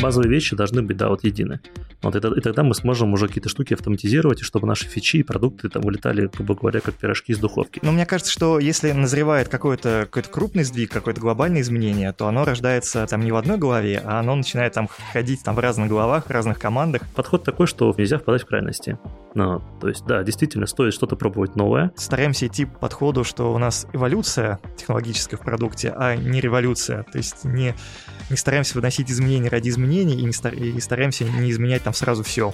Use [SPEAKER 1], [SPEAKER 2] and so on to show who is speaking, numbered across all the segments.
[SPEAKER 1] базовые вещи должны быть, да, вот едины. Вот и, и тогда мы сможем уже какие-то штуки автоматизировать, и чтобы наши фичи и продукты там вылетали, грубо говоря, как пирожки из духовки.
[SPEAKER 2] Но мне кажется, что если назревает какой-то какой крупный сдвиг, какое-то глобальное изменение, то оно рождается там не в одной голове, а оно начинает там ходить там в разных головах, в разных командах.
[SPEAKER 1] Подход такой, что нельзя впадать в крайности. Ну, то есть, да, действительно, стоит что-то пробовать новое.
[SPEAKER 2] Стараемся идти по подходу, что у нас эволюция технологическая в продукте, а не революция. То есть не, не стараемся выносить изменения ради изменений и, не стар, и стараемся не изменять там сразу все.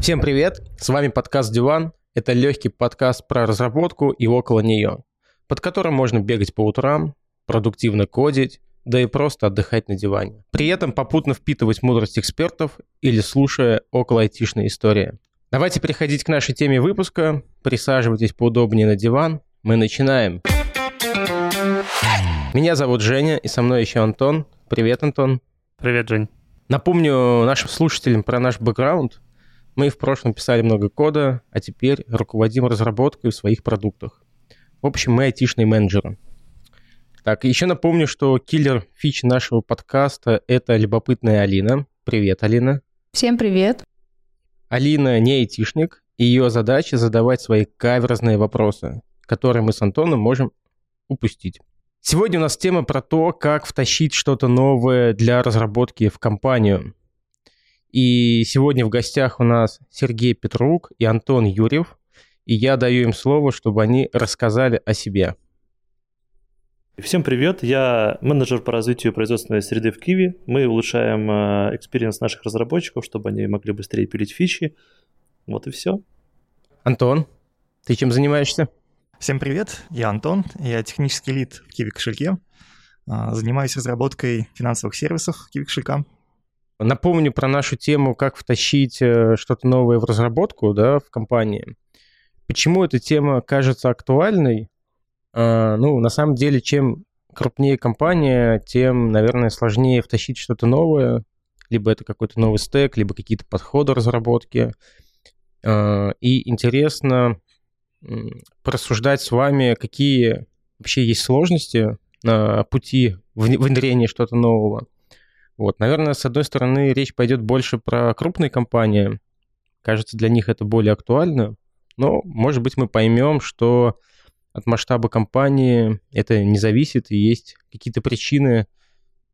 [SPEAKER 3] Всем привет! С вами подкаст «Диван». Это легкий подкаст про разработку и около нее, под которым можно бегать по утрам, продуктивно кодить, да и просто отдыхать на диване. При этом попутно впитывать мудрость экспертов или слушая около айтишные истории. Давайте переходить к нашей теме выпуска. Присаживайтесь поудобнее на диван. Мы начинаем. Меня зовут Женя, и со мной еще Антон. Привет, Антон.
[SPEAKER 1] Привет, Жень.
[SPEAKER 3] Напомню нашим слушателям про наш бэкграунд. Мы в прошлом писали много кода, а теперь руководим разработкой в своих продуктах. В общем, мы айтишные менеджеры. Так, еще напомню, что киллер фич нашего подкаста — это любопытная Алина. Привет, Алина.
[SPEAKER 4] Всем привет.
[SPEAKER 3] Алина не айтишник, и ее задача задавать свои каверзные вопросы, которые мы с Антоном можем упустить. Сегодня у нас тема про то, как втащить что-то новое для разработки в компанию. И сегодня в гостях у нас Сергей Петрук и Антон Юрьев, и я даю им слово, чтобы они рассказали о себе.
[SPEAKER 1] Всем привет, я менеджер по развитию производственной среды в Киви. Мы улучшаем э, experience наших разработчиков, чтобы они могли быстрее пилить фичи. Вот и все.
[SPEAKER 3] Антон, ты чем занимаешься?
[SPEAKER 2] Всем привет, я Антон, я технический лид в Киви кошельке. А, занимаюсь разработкой финансовых сервисов Киви кошелька.
[SPEAKER 3] Напомню про нашу тему, как втащить э, что-то новое в разработку да, в компании. Почему эта тема кажется актуальной? А, ну, на самом деле, чем крупнее компания, тем, наверное, сложнее втащить что-то новое. Либо это какой-то новый стек, либо какие-то подходы разработки. А, и интересно порассуждать с вами, какие вообще есть сложности на пути внедрения что-то нового. Вот, наверное, с одной стороны, речь пойдет больше про крупные компании. Кажется, для них это более актуально. Но, может быть, мы поймем, что от масштаба компании это не зависит, и есть какие-то причины,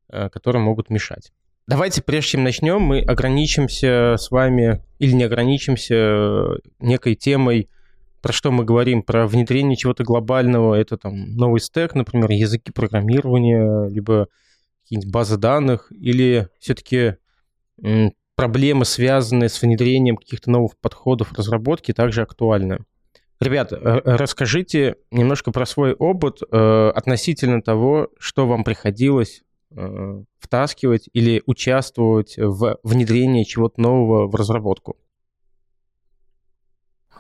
[SPEAKER 3] э, которые могут мешать. Давайте, прежде чем начнем, мы ограничимся с вами или не ограничимся э, некой темой, про что мы говорим, про внедрение чего-то глобального, это там новый стек, например, языки программирования, либо какие-нибудь базы данных, или все-таки проблемы, связанные с внедрением каких-то новых подходов разработки, также актуальны. Ребят, расскажите немножко про свой опыт э, относительно того, что вам приходилось э, втаскивать или участвовать в внедрении чего-то нового в разработку.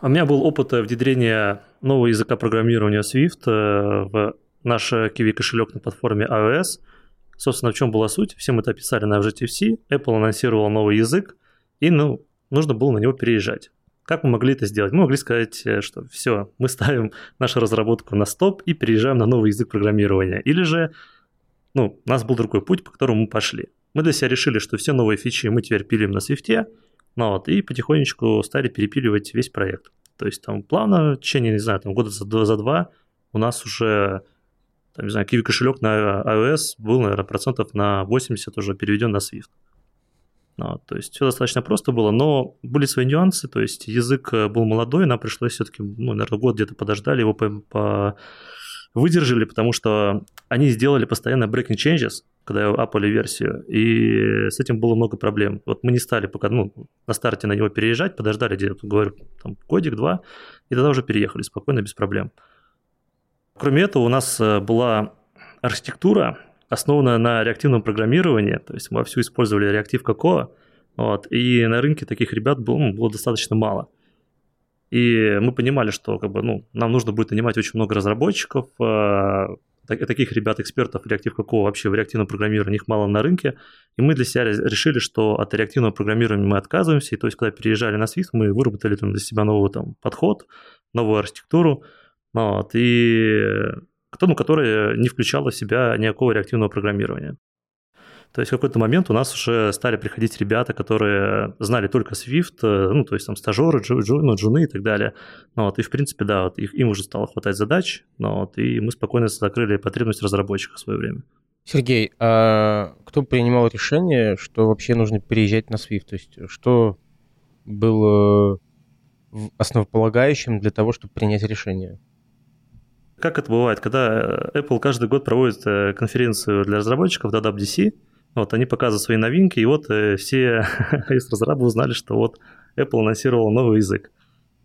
[SPEAKER 1] У меня был опыт внедрения нового языка программирования Swift э, в наш Kiwi кошелек на платформе iOS. Собственно, в чем была суть? Все мы это описали на FGTC. Apple анонсировал новый язык, и ну, нужно было на него переезжать. Как мы могли это сделать? Мы могли сказать, э, что все, мы ставим нашу разработку на стоп и переезжаем на новый язык программирования. Или же, ну, у нас был другой путь, по которому мы пошли. Мы для себя решили, что все новые фичи мы теперь пилим на Swift, ну вот, и потихонечку стали перепиливать весь проект. То есть там плавно, в течение, не знаю, там года за два, за два у нас уже, там, не знаю, Kiwi кошелек на iOS был, наверное, процентов на 80 уже переведен на Swift. Ну, то есть все достаточно просто было, но были свои нюансы, то есть язык э, был молодой, нам пришлось все-таки, ну, наверное, год где-то подождали, его по, по... выдержали, потому что они сделали постоянно breaking changes, когда апали версию, и с этим было много проблем. Вот мы не стали пока, ну, на старте на него переезжать, подождали где-то, говорю, там, годик-два, и тогда уже переехали спокойно, без проблем. Кроме этого, у нас э, была архитектура, основана на реактивном программировании, то есть мы вовсю использовали реактив Cocoa, вот, и на рынке таких ребят было, ну, было достаточно мало. И мы понимали, что как бы, ну, нам нужно будет нанимать очень много разработчиков, э, таких ребят, экспертов реактив какого вообще в реактивном программировании их мало на рынке, и мы для себя решили, что от реактивного программирования мы отказываемся, и то есть когда переезжали на Swift, мы выработали там для себя новый там, подход, новую архитектуру, вот, и ну, которая не включала в себя никакого реактивного программирования. То есть в какой-то момент у нас уже стали приходить ребята, которые знали только Swift, э, ну, то есть там стажеры, джу, джу, ну, джуны и так далее. Ну, вот, и, в принципе, да, вот их, им уже стало хватать задач, ну, вот, и мы спокойно закрыли потребность разработчиков в свое время.
[SPEAKER 3] Сергей, а кто принимал решение, что вообще нужно переезжать на Swift? То есть что было основополагающим для того, чтобы принять решение?
[SPEAKER 1] Как это бывает, когда Apple каждый год проводит э, конференцию для разработчиков WWDC, вот, они показывают свои новинки, и вот э, все iOS-разрабы узнали, что вот Apple анонсировал новый язык.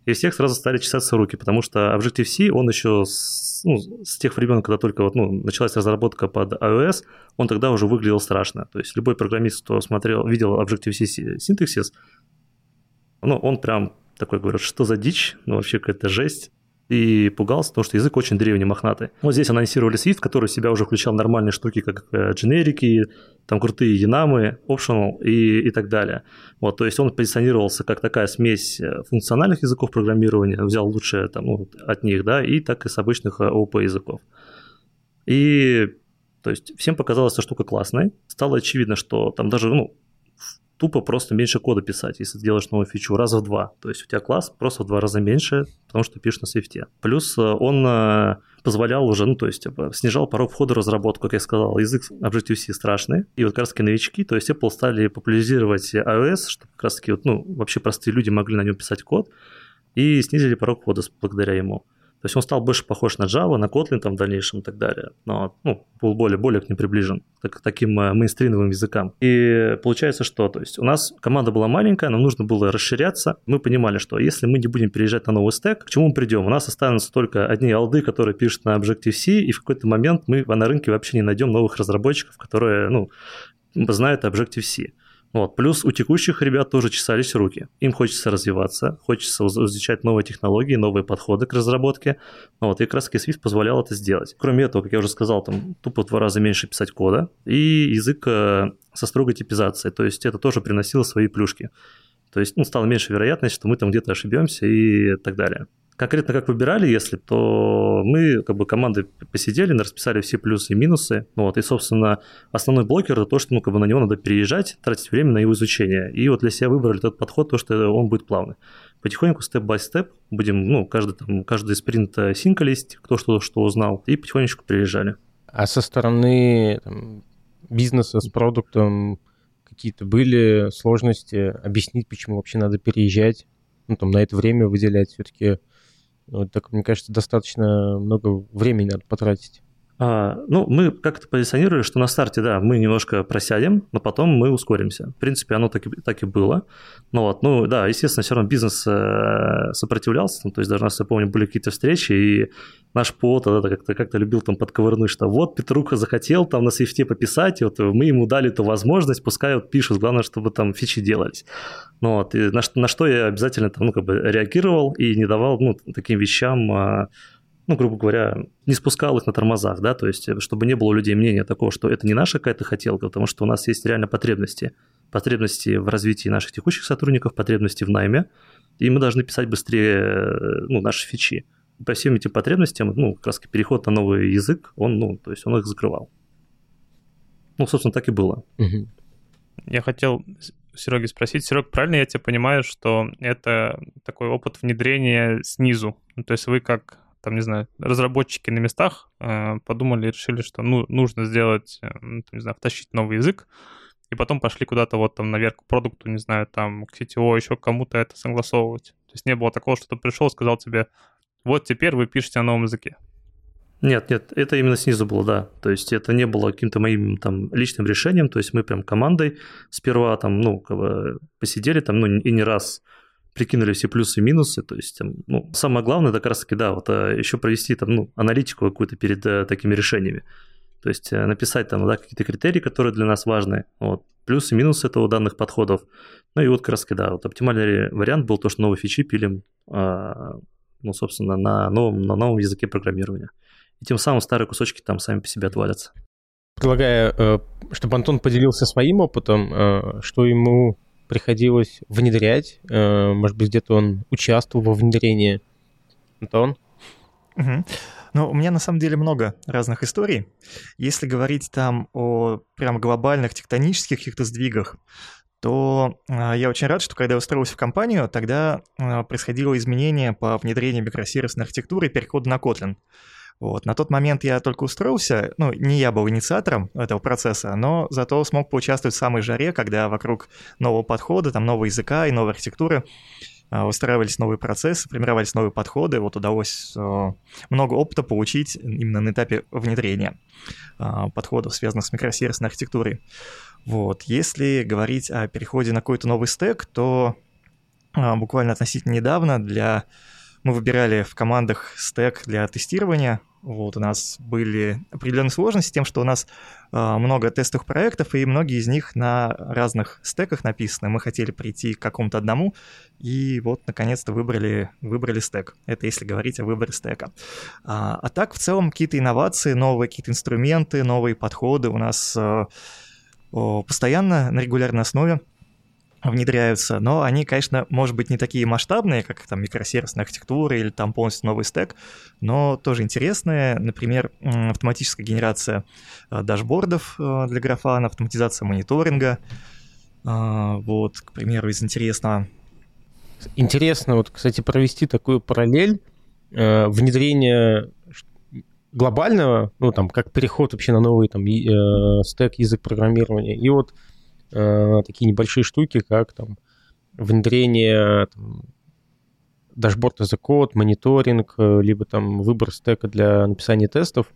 [SPEAKER 1] И всех сразу стали чесаться руки, потому что Objective-C, он еще с, ну, с тех времен, когда только вот, ну, началась разработка под iOS, он тогда уже выглядел страшно. То есть любой программист, кто смотрел, видел Objective-C синтаксис, ну, он прям такой говорит, что за дичь, ну, вообще какая-то жесть и пугался, потому что язык очень древний, мохнатый. Вот здесь анонсировали Swift, который в себя уже включал нормальные штуки, как э, дженерики, там крутые янамы, optional и, и так далее. Вот, то есть он позиционировался как такая смесь э, функциональных языков программирования, взял лучшее там, ну, от них, да, и так и с обычных ООП э, языков. И то есть всем показалась эта штука классной. Стало очевидно, что там даже ну, тупо просто меньше кода писать, если ты делаешь новую фичу, раза в два. То есть у тебя класс просто в два раза меньше, потому что ты пишешь на свифте. Плюс э, он э, позволял уже, ну, то есть типа, снижал порог входа в разработку, как я сказал. Язык Objective-C страшный. И вот как раз таки новички, то есть Apple стали популяризировать iOS, чтобы как раз таки, вот, ну, вообще простые люди могли на нем писать код, и снизили порог входа благодаря ему. То есть он стал больше похож на Java, на Kotlin там в дальнейшем и так далее. Но ну, был более, более к ним приближен, к таким э, мейнстримовым языкам. И получается, что то есть у нас команда была маленькая, нам нужно было расширяться. Мы понимали, что если мы не будем переезжать на новый стек, к чему мы придем? У нас останутся только одни алды, которые пишут на Objective-C, и в какой-то момент мы на рынке вообще не найдем новых разработчиков, которые ну, знают Objective-C. Вот. Плюс у текущих ребят тоже чесались руки. Им хочется развиваться, хочется изучать новые технологии, новые подходы к разработке. Вот. И как раз Swift позволял это сделать. Кроме этого, как я уже сказал, там тупо в два раза меньше писать кода и язык э, со строгой типизацией. То есть это тоже приносило свои плюшки. То есть ну, стало меньше вероятность, что мы там где-то ошибемся и так далее. Конкретно как выбирали, если, то мы как бы команды посидели, расписали все плюсы и минусы. Вот, и, собственно, основной блокер это то, что ну, как бы на него надо переезжать, тратить время на его изучение. И вот для себя выбрали тот подход, то, что он будет плавный. Потихоньку, степ-бай-степ, будем, ну, каждый, там, каждый спринт синкались, кто что, что узнал, и потихонечку переезжали.
[SPEAKER 3] А со стороны там, бизнеса с продуктом какие-то были сложности объяснить, почему вообще надо переезжать? Ну, там, на это время выделять все-таки вот так, мне кажется, достаточно много времени надо потратить.
[SPEAKER 1] А, ну, мы как-то позиционировали, что на старте, да, мы немножко просядем, но потом мы ускоримся. В принципе, оно так и, так и было. Ну вот, ну да, естественно, все равно бизнес э, сопротивлялся, ну, то есть даже у нас, я помню, были какие-то встречи, и наш ПО тогда как-то, как-то любил там подковырнуть, что вот Петруха захотел там на свифте пописать, и вот мы ему дали эту возможность, пускай вот пишут, главное, чтобы там фичи делались. Ну вот, и на, на что я обязательно там, ну, как бы реагировал и не давал, ну, таким вещам а, ну, грубо говоря, не спускал их на тормозах, да, то есть, чтобы не было у людей мнения такого, что это не наша какая-то хотелка, потому что у нас есть реально потребности. Потребности в развитии наших текущих сотрудников, потребности в найме, и мы должны писать быстрее ну, наши фичи. По всем этим потребностям, ну, как раз переход на новый язык, он, ну, то есть он их закрывал. Ну, собственно, так и было.
[SPEAKER 4] Я хотел Сереги спросить. Серег, правильно я тебя понимаю, что это такой опыт внедрения снизу? Ну, то есть вы как там, не знаю, разработчики на местах э, подумали и решили, что ну, нужно сделать, э, ну, не знаю, втащить новый язык, и потом пошли куда-то вот там наверх к продукту, не знаю, там к CTO, еще кому-то это согласовывать. То есть не было такого, что ты пришел и сказал тебе, вот теперь вы пишете на новом языке.
[SPEAKER 1] Нет, нет, это именно снизу было, да. То есть это не было каким-то моим там личным решением, то есть мы прям командой сперва там, ну, как бы посидели там, ну, и не раз прикинули все плюсы и минусы, то есть, ну, самое главное, это как раз-таки, да, вот а, еще провести там, ну, аналитику какую-то перед а, такими решениями. То есть а, написать там, да, какие-то критерии, которые для нас важны, вот, плюсы и минусы этого данных подходов. Ну и вот как раз, да, вот оптимальный вариант был то, что новые фичи пилим, а, ну, собственно, на новом, на новом языке программирования. И тем самым старые кусочки там сами по себе отвалятся.
[SPEAKER 3] Предлагаю, э, чтобы Антон поделился своим опытом, э, что ему приходилось внедрять? Э, может быть, где-то он участвовал во внедрении? Антон?
[SPEAKER 2] Угу. Ну, у меня на самом деле много разных историй. Если говорить там о прям глобальных тектонических каких-то сдвигах, то э, я очень рад, что когда я устроился в компанию, тогда э, происходило изменение по внедрению микросервисной архитектуры и переходу на Kotlin. Вот. На тот момент я только устроился, ну, не я был инициатором этого процесса, но зато смог поучаствовать в самой жаре, когда вокруг нового подхода, там, нового языка и новой архитектуры а, устраивались новые процессы, формировались новые подходы. Вот удалось а, много опыта получить именно на этапе внедрения а, подходов, связанных с микросервисной архитектурой. Вот. Если говорить о переходе на какой-то новый стек, то буквально относительно недавно для мы выбирали в командах стек для тестирования. Вот, у нас были определенные сложности с тем, что у нас э, много тестовых проектов, и многие из них на разных стеках написаны. Мы хотели прийти к какому-то одному, и вот, наконец-то, выбрали, выбрали стек. Это если говорить о выборе стека. А, а так, в целом, какие-то инновации, новые какие-то инструменты, новые подходы у нас э, постоянно на регулярной основе внедряются, но они, конечно, может быть, не такие масштабные, как там микросервисная архитектура или там полностью новый стек, но тоже интересные. Например, автоматическая генерация э, дашбордов э, для графана, автоматизация мониторинга. А, вот, к примеру, из интересного.
[SPEAKER 3] Интересно, вот, кстати, провести такую параллель э, внедрения глобального, ну, там, как переход вообще на новый там стек язык программирования, и вот э, такие небольшие штуки, как там внедрение там, дашборд as a code, мониторинг, э, либо там выбор стека для написания тестов.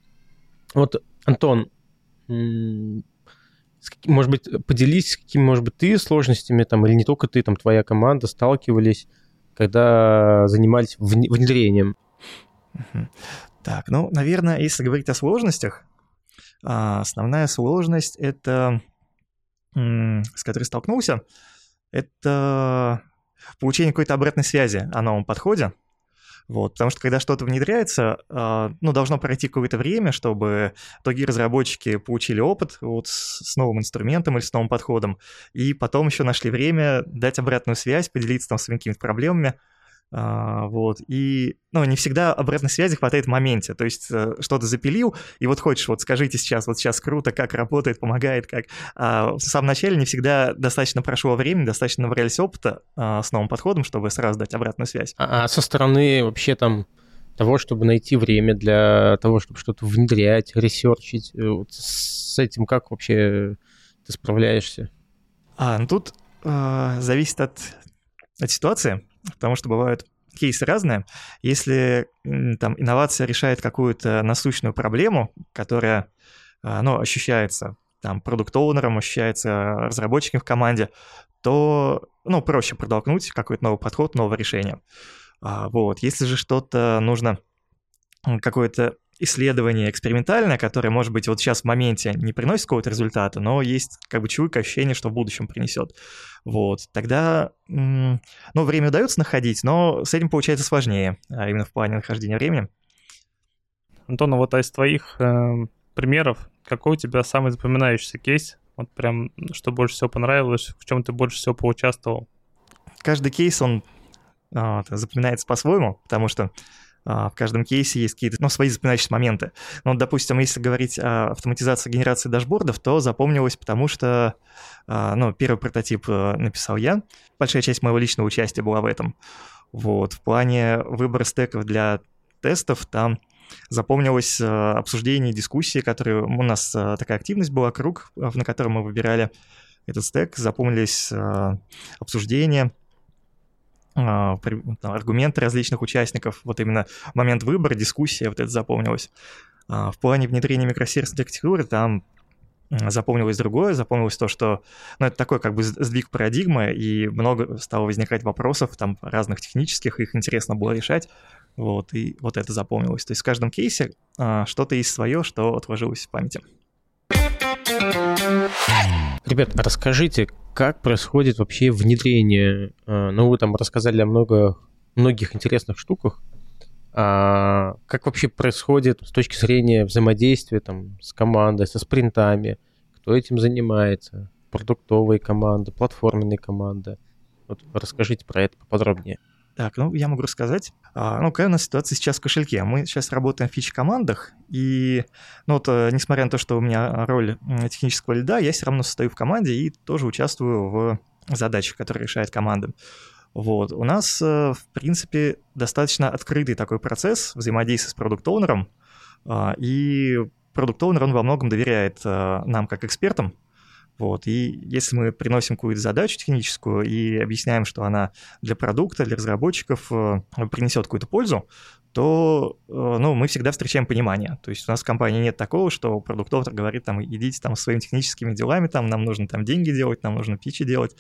[SPEAKER 3] Вот, Антон, может быть, поделись, с какими, может быть, ты сложностями там, или не только ты, там, твоя команда сталкивались, когда занимались внедрением?
[SPEAKER 2] Так, ну, наверное, если говорить о сложностях, а, основная сложность — это с которой столкнулся, это получение какой-то обратной связи о новом подходе. Вот, потому что когда что-то внедряется, э, ну, должно пройти какое-то время, чтобы другие разработчики получили опыт вот с новым инструментом или с новым подходом, и потом еще нашли время дать обратную связь, поделиться там своими какими-то проблемами, а, вот, и, ну, не всегда обратной связи хватает в моменте, то есть э, что-то запилил, и вот хочешь, вот скажите сейчас, вот сейчас круто, как работает, помогает, как. А в самом начале не всегда достаточно прошло времени, достаточно набрались опыта а, с новым подходом, чтобы сразу дать обратную связь.
[SPEAKER 3] А, а со стороны вообще там того, чтобы найти время для того, чтобы что-то внедрять, ресерчить, э, вот с этим как вообще ты справляешься?
[SPEAKER 2] А, ну тут э, зависит от, от ситуации потому что бывают кейсы разные. Если там инновация решает какую-то насущную проблему, которая а, ну, ощущается там продукт-оунером, ощущается разработчиком в команде, то ну, проще протолкнуть какой-то новый подход, новое решение. А, вот. Если же что-то нужно, какое-то исследование экспериментальное, которое, может быть, вот сейчас в моменте не приносит какого-то результата, но есть как бы чуйка, ощущение, что в будущем принесет. Вот, тогда, ну, время удается находить, но с этим получается сложнее, а именно в плане нахождения времени.
[SPEAKER 4] Антон, а вот а из твоих э, примеров, какой у тебя самый запоминающийся кейс? Вот прям, что больше всего понравилось, в чем ты больше всего поучаствовал?
[SPEAKER 2] Каждый кейс, он а, запоминается по-своему, потому что в каждом кейсе есть какие-то, ну, свои запоминающиеся моменты. Ну, допустим, если говорить о автоматизации генерации дашбордов, то запомнилось, потому что, а, ну, первый прототип э, написал я, большая часть моего личного участия была в этом. Вот, в плане выбора стеков для тестов там запомнилось э, обсуждение, дискуссии, которые у нас э, такая активность была, круг, на котором мы выбирали этот стек, запомнились обсуждения, а, аргументы различных участников, вот именно момент выбора, дискуссия, вот это запомнилось. А, в плане внедрения микросервисной архитектуры там запомнилось другое, запомнилось то, что, ну, это такой как бы сдвиг парадигмы, и много стало возникать вопросов там разных технических, их интересно было решать, вот, и вот это запомнилось. То есть в каждом кейсе а, что-то есть свое, что отложилось в памяти.
[SPEAKER 3] Ребят, расскажите, как происходит вообще внедрение? А, ну, вы там рассказали о много, многих интересных штуках. А как вообще происходит с точки зрения взаимодействия там, с командой, со спринтами? Кто этим занимается? Продуктовые команды, платформенные команды? Вот расскажите про это поподробнее.
[SPEAKER 2] Так, ну я могу рассказать. А, ну, какая у нас ситуация сейчас в кошельке? Мы сейчас работаем в фич-командах, и, ну вот, э, несмотря на то, что у меня роль технического лида, я все равно состою в команде и тоже участвую в задачах, которые решает команда. Вот. У нас, э, в принципе, достаточно открытый такой процесс взаимодействия с продукт-оунером, а, и продукт-оунер, он во многом доверяет э, нам как экспертам, вот. И если мы приносим какую-то задачу техническую и объясняем, что она для продукта, для разработчиков э, принесет какую-то пользу, то ну, мы всегда встречаем понимание. То есть у нас в компании нет такого, что продукт говорит, там, идите там своими техническими делами, там, нам нужно там деньги делать, нам нужно пичи делать.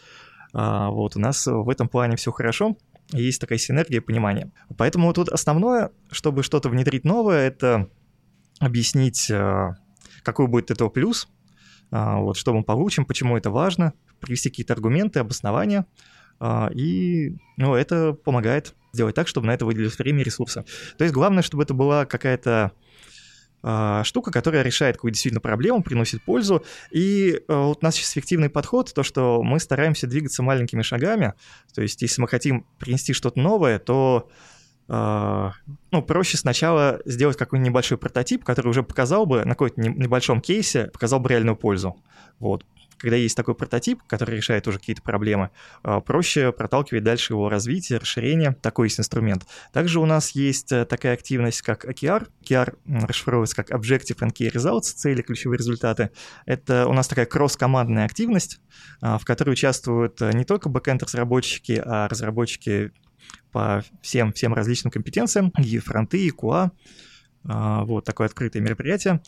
[SPEAKER 2] А, вот, у нас в этом плане все хорошо, есть такая синергия понимания. Поэтому тут основное, чтобы что-то внедрить новое, это объяснить, э, какой будет этого плюс, вот, что мы получим, почему это важно, привести какие-то аргументы, обоснования, а, и ну, это помогает сделать так, чтобы на это выделилось время и ресурсы. То есть главное, чтобы это была какая-то а, штука, которая решает какую-то действительно проблему, приносит пользу. И а, вот у нас сейчас эффективный подход, то, что мы стараемся двигаться маленькими шагами. То есть, если мы хотим принести что-то новое, то ну, проще сначала сделать какой-нибудь небольшой прототип, который уже показал бы на какой-то небольшом кейсе, показал бы реальную пользу. Вот когда есть такой прототип, который решает уже какие-то проблемы, а, проще проталкивать дальше его развитие, расширение. Такой есть инструмент. Также у нас есть э, такая активность, как OKR. OKR расшифровывается как Objective and Key Results, цели, ключевые результаты. Это у нас такая кросс-командная активность, а, в которой участвуют э, не только бэкэнд-разработчики, а разработчики по всем, всем различным компетенциям, и фронты, и QA. А, вот такое открытое мероприятие.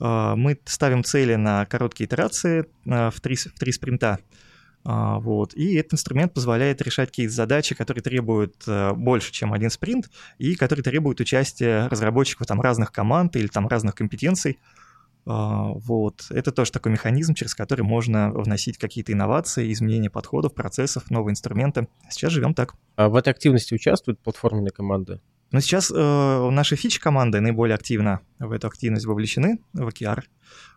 [SPEAKER 2] А, мы ставим цели на короткие итерации а, в три, в три спринта. Вот. И этот инструмент позволяет решать какие-то задачи, которые требуют больше, чем один спринт, и которые требуют участия разработчиков там, разных команд или там, разных компетенций. Вот. Это тоже такой механизм, через который можно вносить какие-то инновации, изменения подходов, процессов, новые инструменты. Сейчас живем так.
[SPEAKER 3] А в этой активности участвуют платформенные команды?
[SPEAKER 2] Но сейчас э, наши фичи команды наиболее активно в эту активность вовлечены, в OKR.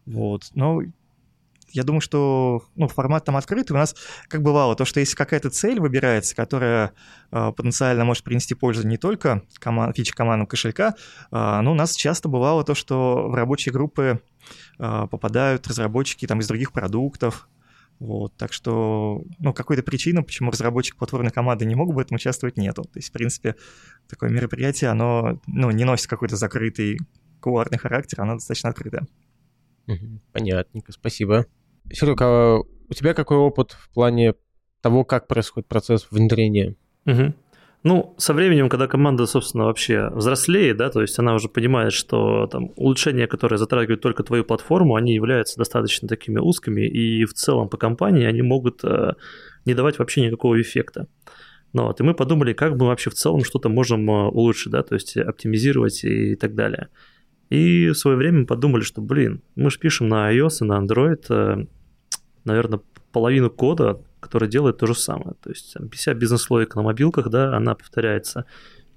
[SPEAKER 2] Вот. Но я думаю, что ну, формат там открытый. У нас, как бывало, то, что если какая-то цель выбирается, которая э, потенциально может принести пользу не только команд, фичи командам кошелька, э, но у нас часто бывало то, что в рабочие группы э, попадают разработчики там, из других продуктов, вот, так что, ну, какой-то причины, почему разработчик платформенной команды не мог в этом участвовать, нету. То есть, в принципе, такое мероприятие, оно, ну, не носит какой-то закрытый кулуарный характер, оно достаточно открытое.
[SPEAKER 3] Понятненько, спасибо. Серег, а у тебя какой опыт в плане того, как происходит процесс внедрения?
[SPEAKER 1] Угу. Ну, со временем, когда команда, собственно, вообще взрослеет, да, то есть она уже понимает, что там улучшения, которые затрагивают только твою платформу, они являются достаточно такими узкими, и в целом по компании они могут э, не давать вообще никакого эффекта. Ну, вот, и мы подумали, как мы вообще в целом что-то можем э, улучшить, да, то есть оптимизировать и так далее. И в свое время подумали, что, блин, мы же пишем на iOS и на Android, э, наверное, половину кода который делает то же самое. То есть вся бизнес-логика на мобилках, да, она повторяется.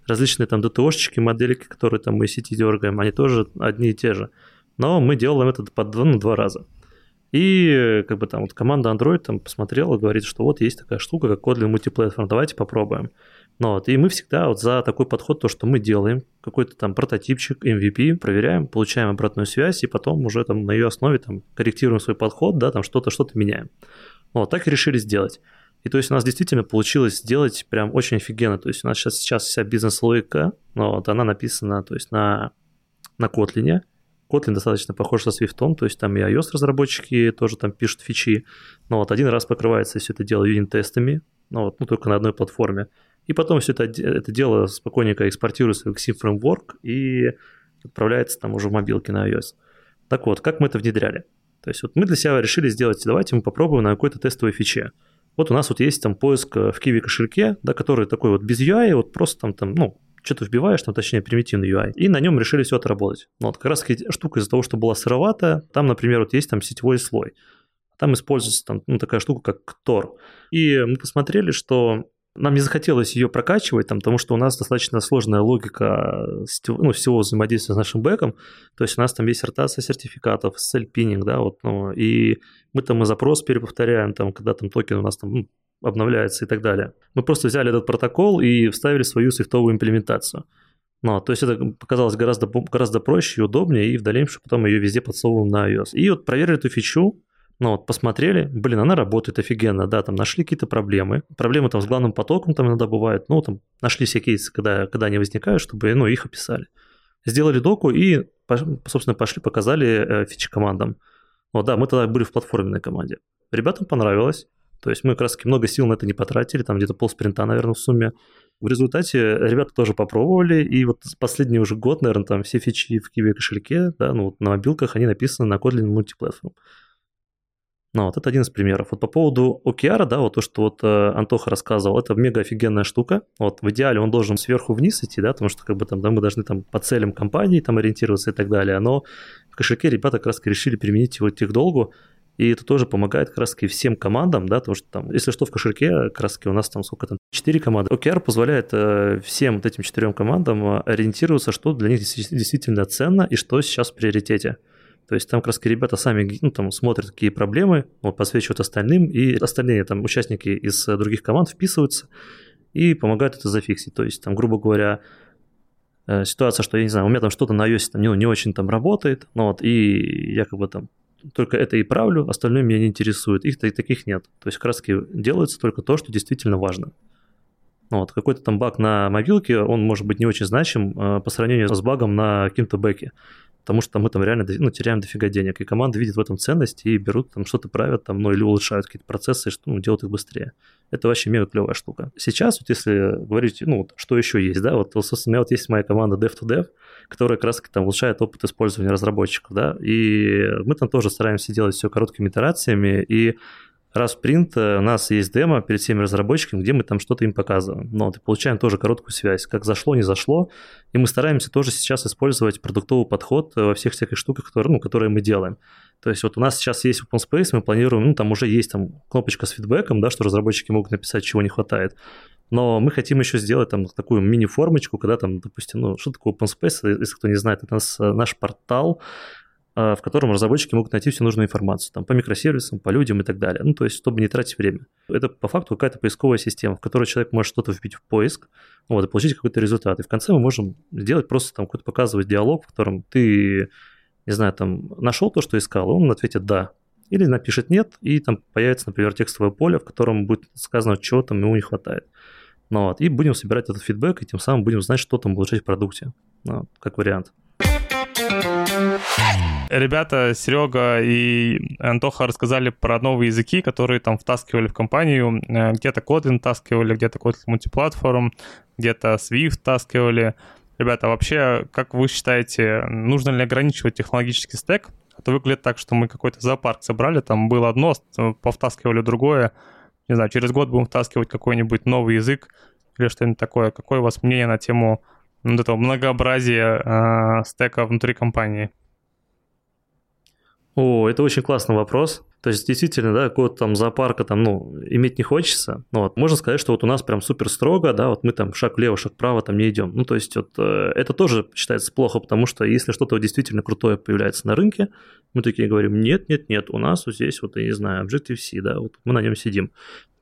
[SPEAKER 1] Различные там DTO-щики, модельки, которые там мы сети дергаем, они тоже одни и те же. Но мы делаем это по два, ну, два раза. И как бы там вот команда Android там посмотрела, говорит, что вот есть такая штука, как Kotlin мультиплатформ, давайте попробуем. Ну, вот, и мы всегда вот за такой подход, то, что мы делаем, какой-то там прототипчик, MVP, проверяем, получаем обратную связь, и потом уже там на ее основе там корректируем свой подход, да, там что-то, что-то меняем. Вот, так и решили сделать. И то есть у нас действительно получилось сделать прям очень офигенно. То есть у нас сейчас, сейчас вся бизнес-логика, ну, вот она написана то есть на, на Kotlin. Kotlin достаточно похож со Swift, то есть там и iOS-разработчики тоже там пишут фичи. Но вот один раз покрывается все это дело юнит-тестами, ну, вот, ну, только на одной платформе. И потом все это, это дело спокойненько экспортируется в Xim Framework и отправляется там уже в мобилки на iOS. Так вот, как мы это внедряли? То есть вот мы для себя решили сделать, давайте мы попробуем на какой-то тестовой фиче. Вот у нас вот есть там поиск э, в Kiwi кошельке, да, который такой вот без UI, вот просто там, там ну, что-то вбиваешь, там, точнее, примитивный UI, и на нем решили все отработать. Ну, вот как раз штука из-за того, что была сыроватая, там, например, вот есть там сетевой слой. Там используется там, ну, такая штука, как Tor. И мы посмотрели, что нам не захотелось ее прокачивать, там, потому что у нас достаточно сложная логика ну, всего взаимодействия с нашим бэком. То есть у нас там есть ротация сертификатов, сель-пининг, да, вот, ну, и мы там и запрос переповторяем, там, когда там токен у нас там ну, обновляется и так далее. Мы просто взяли этот протокол и вставили свою свифтовую имплементацию. Ну, то есть это показалось гораздо, гораздо проще и удобнее, и в дальнейшем потом ее везде подсовываем на iOS. И вот проверили эту фичу, ну вот, посмотрели, блин, она работает офигенно, да, там нашли какие-то проблемы. Проблемы там с главным потоком там иногда бывают, ну, там нашли все кейсы, когда, когда они возникают, чтобы, ну, их описали. Сделали доку и, собственно, пошли, показали э, фичи командам. Вот, да, мы тогда были в платформенной команде. Ребятам понравилось, то есть мы как раз таки много сил на это не потратили, там где-то пол спринта, наверное, в сумме. В результате ребята тоже попробовали, и вот последний уже год, наверное, там все фичи в Kiwi кошельке, да, ну вот на мобилках они написаны на Kotlin Multiplatform. Ну, вот это один из примеров. Вот по поводу OKR, да, вот то, что вот э, Антоха рассказывал, это мега офигенная штука. Вот в идеале он должен сверху вниз идти, да, потому что как бы там, да, мы должны там по целям компании там ориентироваться и так далее. Но в кошельке ребята как раз решили применить его техдолгу, и это тоже помогает как раз всем командам, да, потому что там, если что, в кошельке как раз у нас там сколько там, 4 команды. OKR позволяет э, всем вот этим четырем командам э, ориентироваться, что для них действительно ценно и что сейчас в приоритете. То есть там раз ребята сами ну, там, смотрят, какие проблемы, вот, подсвечивают остальным, и остальные там участники из других команд вписываются и помогают это зафиксить. То есть там, грубо говоря, э, ситуация, что, я не знаю, у меня там что-то на iOS там, не, не очень там работает, ну вот, и я как бы там только это и правлю, остальное меня не интересует. Их таких нет. То есть раз делается только то, что действительно важно. Ну вот, какой-то там баг на мобилке, он может быть не очень значим э, по сравнению с багом на каким-то бэке потому что мы там реально ну, теряем дофига денег, и команда видит в этом ценность и берут там что-то правят там, ну или улучшают какие-то процессы, ну, делают их быстрее. Это вообще мега клевая штука. Сейчас, вот если говорить, ну, вот, что еще есть, да, вот, собственно, у меня вот есть моя команда Dev2Dev, которая как раз там улучшает опыт использования разработчиков, да, и мы там тоже стараемся делать все короткими итерациями, и раз в принт у нас есть демо перед всеми разработчиками, где мы там что-то им показываем. Но вот, и получаем тоже короткую связь, как зашло, не зашло. И мы стараемся тоже сейчас использовать продуктовый подход во всех всяких штуках, которые, ну, которые мы делаем. То есть вот у нас сейчас есть open space, мы планируем, ну, там уже есть там кнопочка с фидбэком, да, что разработчики могут написать, чего не хватает. Но мы хотим еще сделать там такую мини-формочку, когда там, допустим, ну, что такое open space, если кто не знает, это нас, наш портал, в котором разработчики могут найти всю нужную информацию, там, по микросервисам, по людям и так далее. Ну, то есть, чтобы не тратить время. Это по факту какая-то поисковая система, в которой человек может что-то вбить в поиск, вот, и получить какой-то результат. И в конце мы можем сделать просто там какой-то показывать диалог, в котором ты, не знаю, там, нашел то, что искал, он ответит «да», или напишет «нет», и там появится, например, текстовое поле, в котором будет сказано, чего там ему не хватает. Ну, вот, и будем собирать этот фидбэк, и тем самым будем знать, что там улучшать в продукте, ну, как вариант.
[SPEAKER 4] Ребята, Серега и Антоха рассказали про новые языки, которые там втаскивали в компанию. Э, где-то Kotlin втаскивали, где-то Kotlin мультиплатформ, где-то Swift втаскивали. Ребята, вообще, как вы считаете, нужно ли ограничивать технологический стек? А то выглядит так, что мы какой-то зоопарк собрали, там было одно, повтаскивали другое. Не знаю, через год будем втаскивать какой-нибудь новый язык или что-нибудь такое. Какое у вас мнение на тему вот этого многообразия э, стека внутри компании?
[SPEAKER 1] О, это очень классный вопрос. То есть, действительно, да, какого-то там зоопарка там, ну, иметь не хочется. Ну, вот, можно сказать, что вот у нас прям супер строго, да, вот мы там шаг влево, шаг вправо там не идем. Ну, то есть, вот э, это тоже считается плохо, потому что если что-то действительно крутое появляется на рынке, мы такие говорим, нет, нет, нет, у нас вот здесь вот, я не знаю, Objective-C, да, вот мы на нем сидим.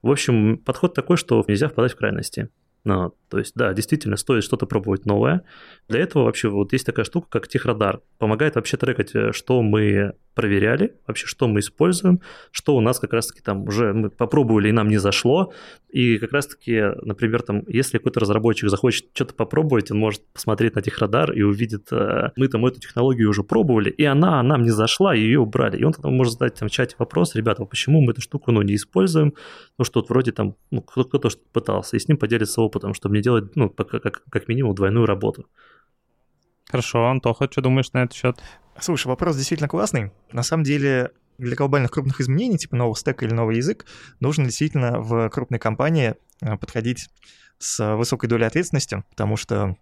[SPEAKER 1] В общем, подход такой, что нельзя впадать в крайности. Ну, то есть, да, действительно, стоит что-то пробовать новое. Для этого вообще вот есть такая штука, как техрадар. Помогает вообще трекать, э, что мы проверяли, вообще, что мы используем, что у нас как раз-таки там уже мы попробовали и нам не зашло. И как раз-таки, например, там, если какой-то разработчик захочет что-то попробовать, он может посмотреть на техрадар и увидит, э, мы там эту технологию уже пробовали, и она нам не зашла, и ее убрали. И он тогда может задать там в чате вопрос, ребята, а почему мы эту штуку ну, не используем? Ну, что вот вроде там, ну, кто-то пытался, и с ним поделиться опытом, чтобы не делать, ну, как, как, как минимум двойную работу.
[SPEAKER 4] Хорошо, Антоха, что думаешь на этот счет?
[SPEAKER 2] Слушай, вопрос действительно классный. На самом деле, для глобальных крупных изменений, типа нового стека или новый язык, нужно действительно в крупной компании э, подходить с высокой долей ответственности, потому что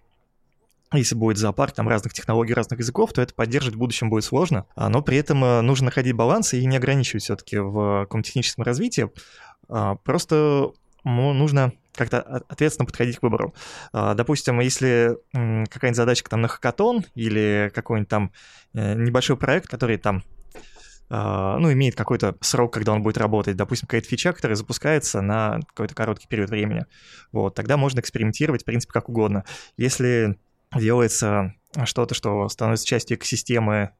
[SPEAKER 2] если будет зоопарк там разных технологий, разных языков, то это поддерживать в будущем будет сложно. А, но при этом э, нужно находить баланс и не ограничивать все-таки в каком техническом развитии. А, просто нужно как-то ответственно подходить к выбору. А, допустим, если какая-нибудь задачка там на хакатон или какой-нибудь там э, небольшой проект, который там а, ну, имеет какой-то срок, когда он будет работать. Допустим, какая-то фича, которая запускается на какой-то короткий период времени. Вот, тогда можно экспериментировать, в принципе, как угодно. Если делается что-то, что становится частью экосистемы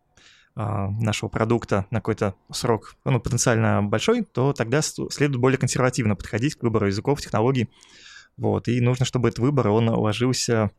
[SPEAKER 2] нашего продукта на какой-то срок ну, потенциально большой, то тогда следует более консервативно подходить к выбору языков, технологий. Вот, и нужно, чтобы этот выбор, он ложился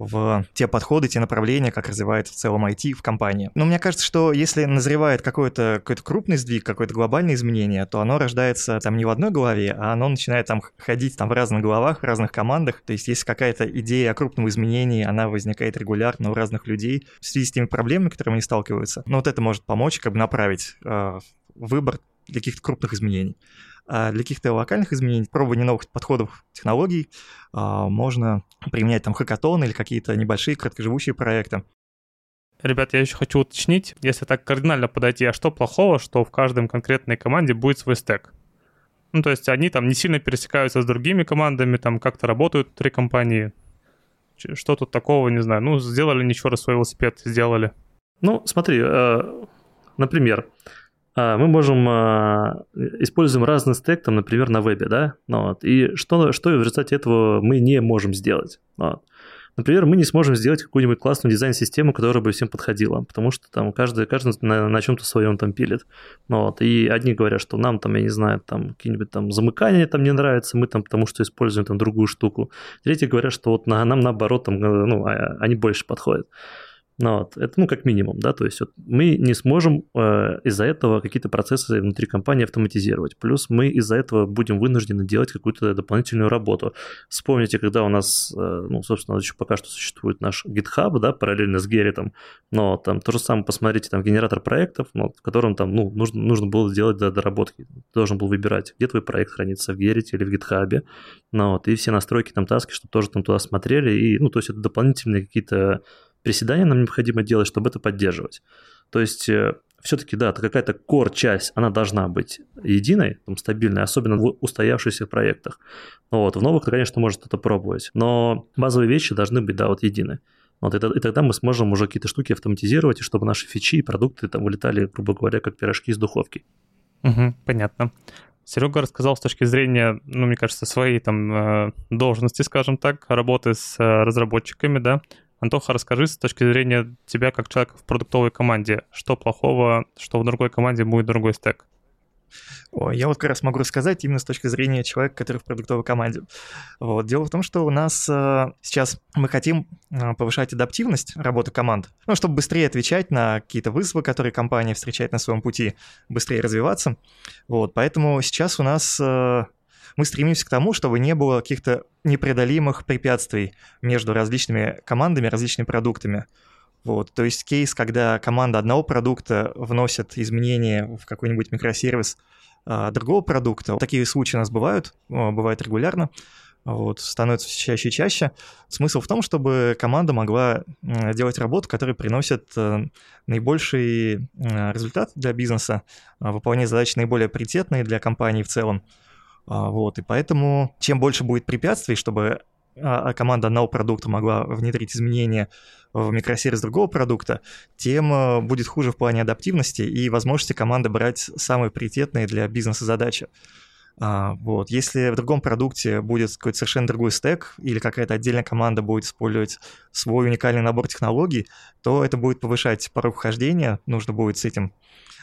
[SPEAKER 2] в те подходы, те направления, как развивает в целом IT в компании. Но мне кажется, что если назревает какой-то какой крупный сдвиг, какое-то глобальное изменение, то оно рождается там не в одной голове, а оно начинает там ходить там в разных головах, в разных командах. То есть если какая-то идея о крупном изменении, она возникает регулярно у разных людей в связи с теми проблемами, которыми они сталкиваются. Но вот это может помочь как бы направить э, выбор каких-то крупных изменений. А для каких-то локальных изменений, пробования новых подходов, технологий, а, можно применять там хакатоны или какие-то небольшие краткоживущие проекты.
[SPEAKER 4] Ребят, я еще хочу уточнить, если так кардинально подойти, а что плохого, что в каждом конкретной команде будет свой стек? Ну, то есть они там не сильно пересекаются с другими командами, там как-то работают три компании. Что тут такого, не знаю. Ну, сделали ничего раз свой велосипед, сделали.
[SPEAKER 1] Ну, смотри, э, например, мы можем а, используем разный стек, там, например, на вебе, да, ну, вот, и что, что в результате этого мы не можем сделать. Ну, вот. Например, мы не сможем сделать какую-нибудь классную дизайн-систему, которая бы всем подходила, потому что там каждый, каждый на, на чем-то своем там пилит. Ну, вот. И одни говорят, что нам там, я не знаю, там какие-нибудь там замыкания там не нравятся, мы там потому что используем там другую штуку. Третьи говорят, что вот на, нам наоборот там, ну, а, они больше подходят. Ну, вот, это, ну, как минимум, да, то есть вот мы не сможем э, из-за этого какие-то процессы внутри компании автоматизировать. Плюс мы из-за этого будем вынуждены делать какую-то дополнительную работу. Вспомните, когда у нас, э, ну, собственно, еще пока что существует наш GitHub, да, параллельно с Gerrit, но там то же самое, посмотрите, там генератор проектов, ну, в котором там, ну, нужно, нужно было делать доработки. Ты должен был выбирать, где твой проект хранится, в Gerrit или в GitHub, ну, вот, и все настройки там таски, чтобы тоже там туда смотрели, и, ну, то есть это дополнительные какие-то приседания нам необходимо делать, чтобы это поддерживать. То есть э, все-таки, да, какая-то core часть, она должна быть единой, там, стабильной, особенно в устоявшихся проектах. Вот, в новых, конечно, может это пробовать, но базовые вещи должны быть, да, вот едины. Вот, и, и тогда мы сможем уже какие-то штуки автоматизировать, и чтобы наши фичи и продукты там вылетали, грубо говоря, как пирожки из духовки.
[SPEAKER 4] Угу, понятно. Серега рассказал с точки зрения, ну, мне кажется, своей там э, должности, скажем так, работы с э, разработчиками, да, Антоха, расскажи с точки зрения тебя, как человека в продуктовой команде, что плохого, что в другой команде будет другой стек?
[SPEAKER 2] О, я вот как раз могу рассказать именно с точки зрения человека, который в продуктовой команде. Вот. Дело в том, что у нас э, сейчас мы хотим э, повышать адаптивность работы команд, ну, чтобы быстрее отвечать на какие-то вызовы, которые компания встречает на своем пути, быстрее развиваться. Вот. Поэтому сейчас у нас э, мы стремимся к тому, чтобы не было каких-то непреодолимых препятствий между различными командами, различными продуктами. Вот, то есть кейс, когда команда одного продукта вносит изменения в какой-нибудь микросервис а, другого продукта. Такие случаи у нас бывают, бывают регулярно, вот, становится все чаще и чаще. Смысл в том, чтобы команда могла делать работу, которая приносит э, наибольший результат для бизнеса, а, выполнять задачи наиболее приоритетные для компании в целом. А, вот, и поэтому чем больше будет препятствий, чтобы а, а команда одного продукта могла внедрить изменения в микросервис другого продукта, тем будет хуже в плане адаптивности и возможности команды брать самые приоритетные для бизнеса задачи. вот. Если в другом продукте будет какой-то совершенно другой стек или какая-то отдельная команда будет использовать свой уникальный набор технологий, то это будет повышать порог вхождения, нужно будет с этим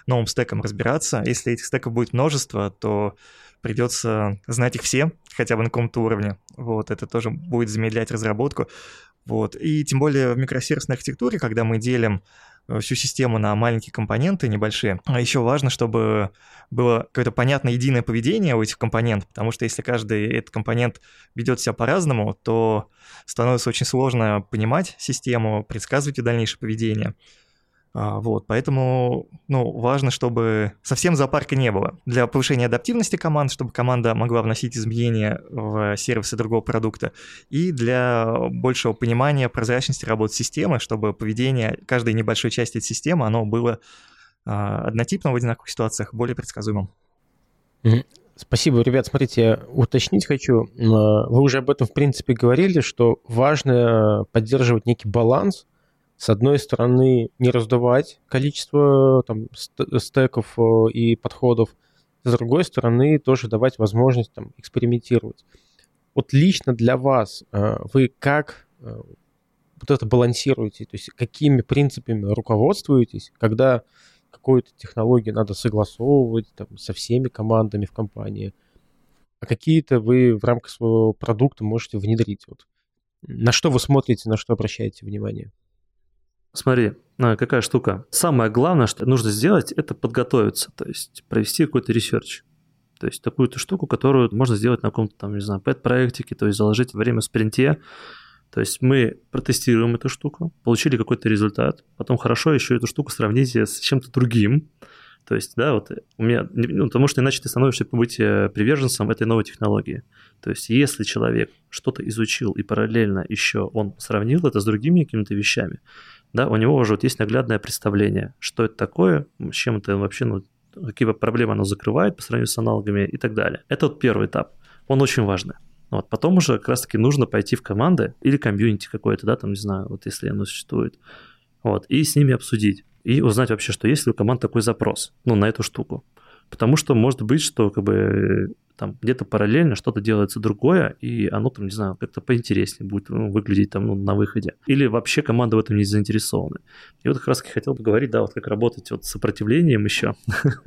[SPEAKER 2] новым стеком разбираться. Если этих стеков будет множество, то придется знать их все, хотя бы на каком-то уровне. Вот, это тоже будет замедлять разработку. Вот. И тем более в микросервисной архитектуре, когда мы делим э, всю систему на маленькие компоненты небольшие. А еще важно, чтобы было какое-то понятное единое поведение у этих компонентов, потому что если каждый этот компонент ведет себя по-разному, то становится очень сложно понимать систему, предсказывать ее дальнейшее поведение. А, вот, поэтому, ну, важно, чтобы совсем зоопарка не было. Для повышения адаптивности команд, чтобы команда могла вносить изменения в сервисы другого продукта, и для большего понимания прозрачности работы системы, чтобы поведение каждой небольшой части системы, оно было а, однотипным в одинаковых ситуациях, более предсказуемым.
[SPEAKER 3] Спасибо, ребят. Смотрите, уточнить хочу. Вы уже об этом, в принципе, говорили, что важно поддерживать некий баланс с одной стороны, не раздувать количество там, стеков э, и подходов, с другой стороны, тоже давать возможность там, экспериментировать. Вот лично для вас э, вы как э, вот это балансируете? То есть какими принципами руководствуетесь, когда какую-то технологию надо согласовывать там, со всеми командами в компании, а какие-то вы в рамках своего продукта можете внедрить? Вот. На что вы смотрите, на что обращаете внимание?
[SPEAKER 1] Смотри, а, какая штука. Самое главное, что нужно сделать, это подготовиться, то есть провести какой-то research. То есть такую-то штуку, которую можно сделать на каком-то там, не знаю, pet-проектике, то есть заложить время в спринте. То есть мы протестируем эту штуку, получили какой-то результат, потом хорошо еще эту штуку сравните с чем-то другим, то есть, да, вот у меня, ну, потому что иначе ты становишься быть э, приверженцем этой новой технологии. То есть, если человек что-то изучил и параллельно еще он сравнил это с другими какими-то вещами, да, у него уже вот есть наглядное представление, что это такое, с чем это вообще, ну, какие проблемы оно закрывает по сравнению с аналогами и так далее. Это вот первый этап. Он очень важный. Вот, потом уже как раз-таки нужно пойти в команды или комьюнити какое-то, да, там, не знаю, вот если оно существует, вот, и с ними обсудить. И узнать вообще, что есть ли у команд такой запрос, ну, на эту штуку. Потому что может быть, что как бы там где-то параллельно что-то делается другое, и оно там, не знаю, как-то поинтереснее будет ну, выглядеть там ну, на выходе. Или вообще команда в этом не заинтересована. И вот как раз хотел поговорить, да, вот как работать вот с сопротивлением еще.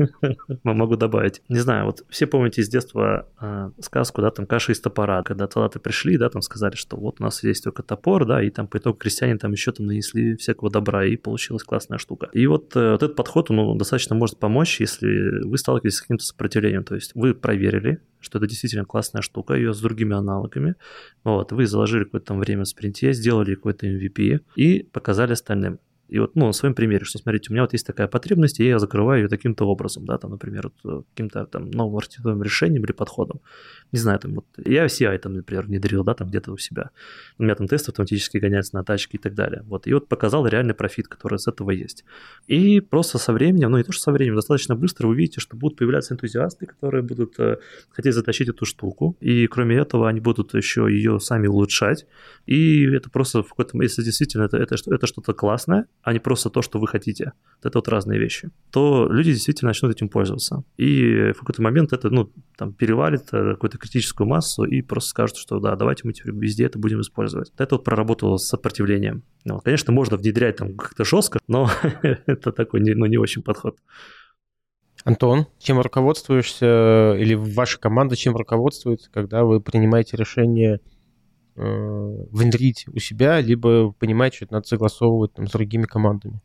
[SPEAKER 1] Могу добавить. Не знаю, вот все помните из детства э, сказку, да, там каша из топора, когда талаты пришли, да, там сказали, что вот у нас есть только топор, да, и там по итогу крестьяне там еще там нанесли всякого добра, и получилась классная штука. И вот, э, этот подход, он ну, достаточно может помочь, если вы сталкиваетесь с каким-то сопротивлением, то есть вы проверили, что это действительно классная штука, ее с другими аналогами. Вот, вы заложили какое-то там время в спринте, сделали какой-то MVP и показали остальным. И вот, ну, на своем примере, что, смотрите, у меня вот есть такая потребность, и я закрываю ее таким-то образом, да, там, например, вот, э, каким-то там новым архитектурным решением или подходом. Не знаю, там, вот, я CI, там, например, внедрил, да, там, где-то у себя. У меня там тесты автоматически гоняются на тачки и так далее. Вот, и вот показал реальный профит, который из этого есть. И просто со временем, ну, не то, что со временем, достаточно быстро вы увидите, что будут появляться энтузиасты, которые будут э, хотеть затащить эту штуку, и кроме этого они будут еще ее сами улучшать, и это просто в какой-то, если действительно это, это, это что-то классное, а не просто то, что вы хотите. Это вот разные вещи. То люди действительно начнут этим пользоваться. И в какой-то момент это, ну, там, перевалит э, какую-то критическую массу и просто скажут, что да, давайте мы теперь везде это будем использовать. Это вот проработало с сопротивлением. Ну, конечно, можно внедрять там как-то жестко, но это такой, ну, не очень подход.
[SPEAKER 3] Антон, чем руководствуешься, или ваша команда чем руководствуется, когда вы принимаете решение Э, внедрить у себя, либо понимать, что это надо согласовывать там, с другими командами?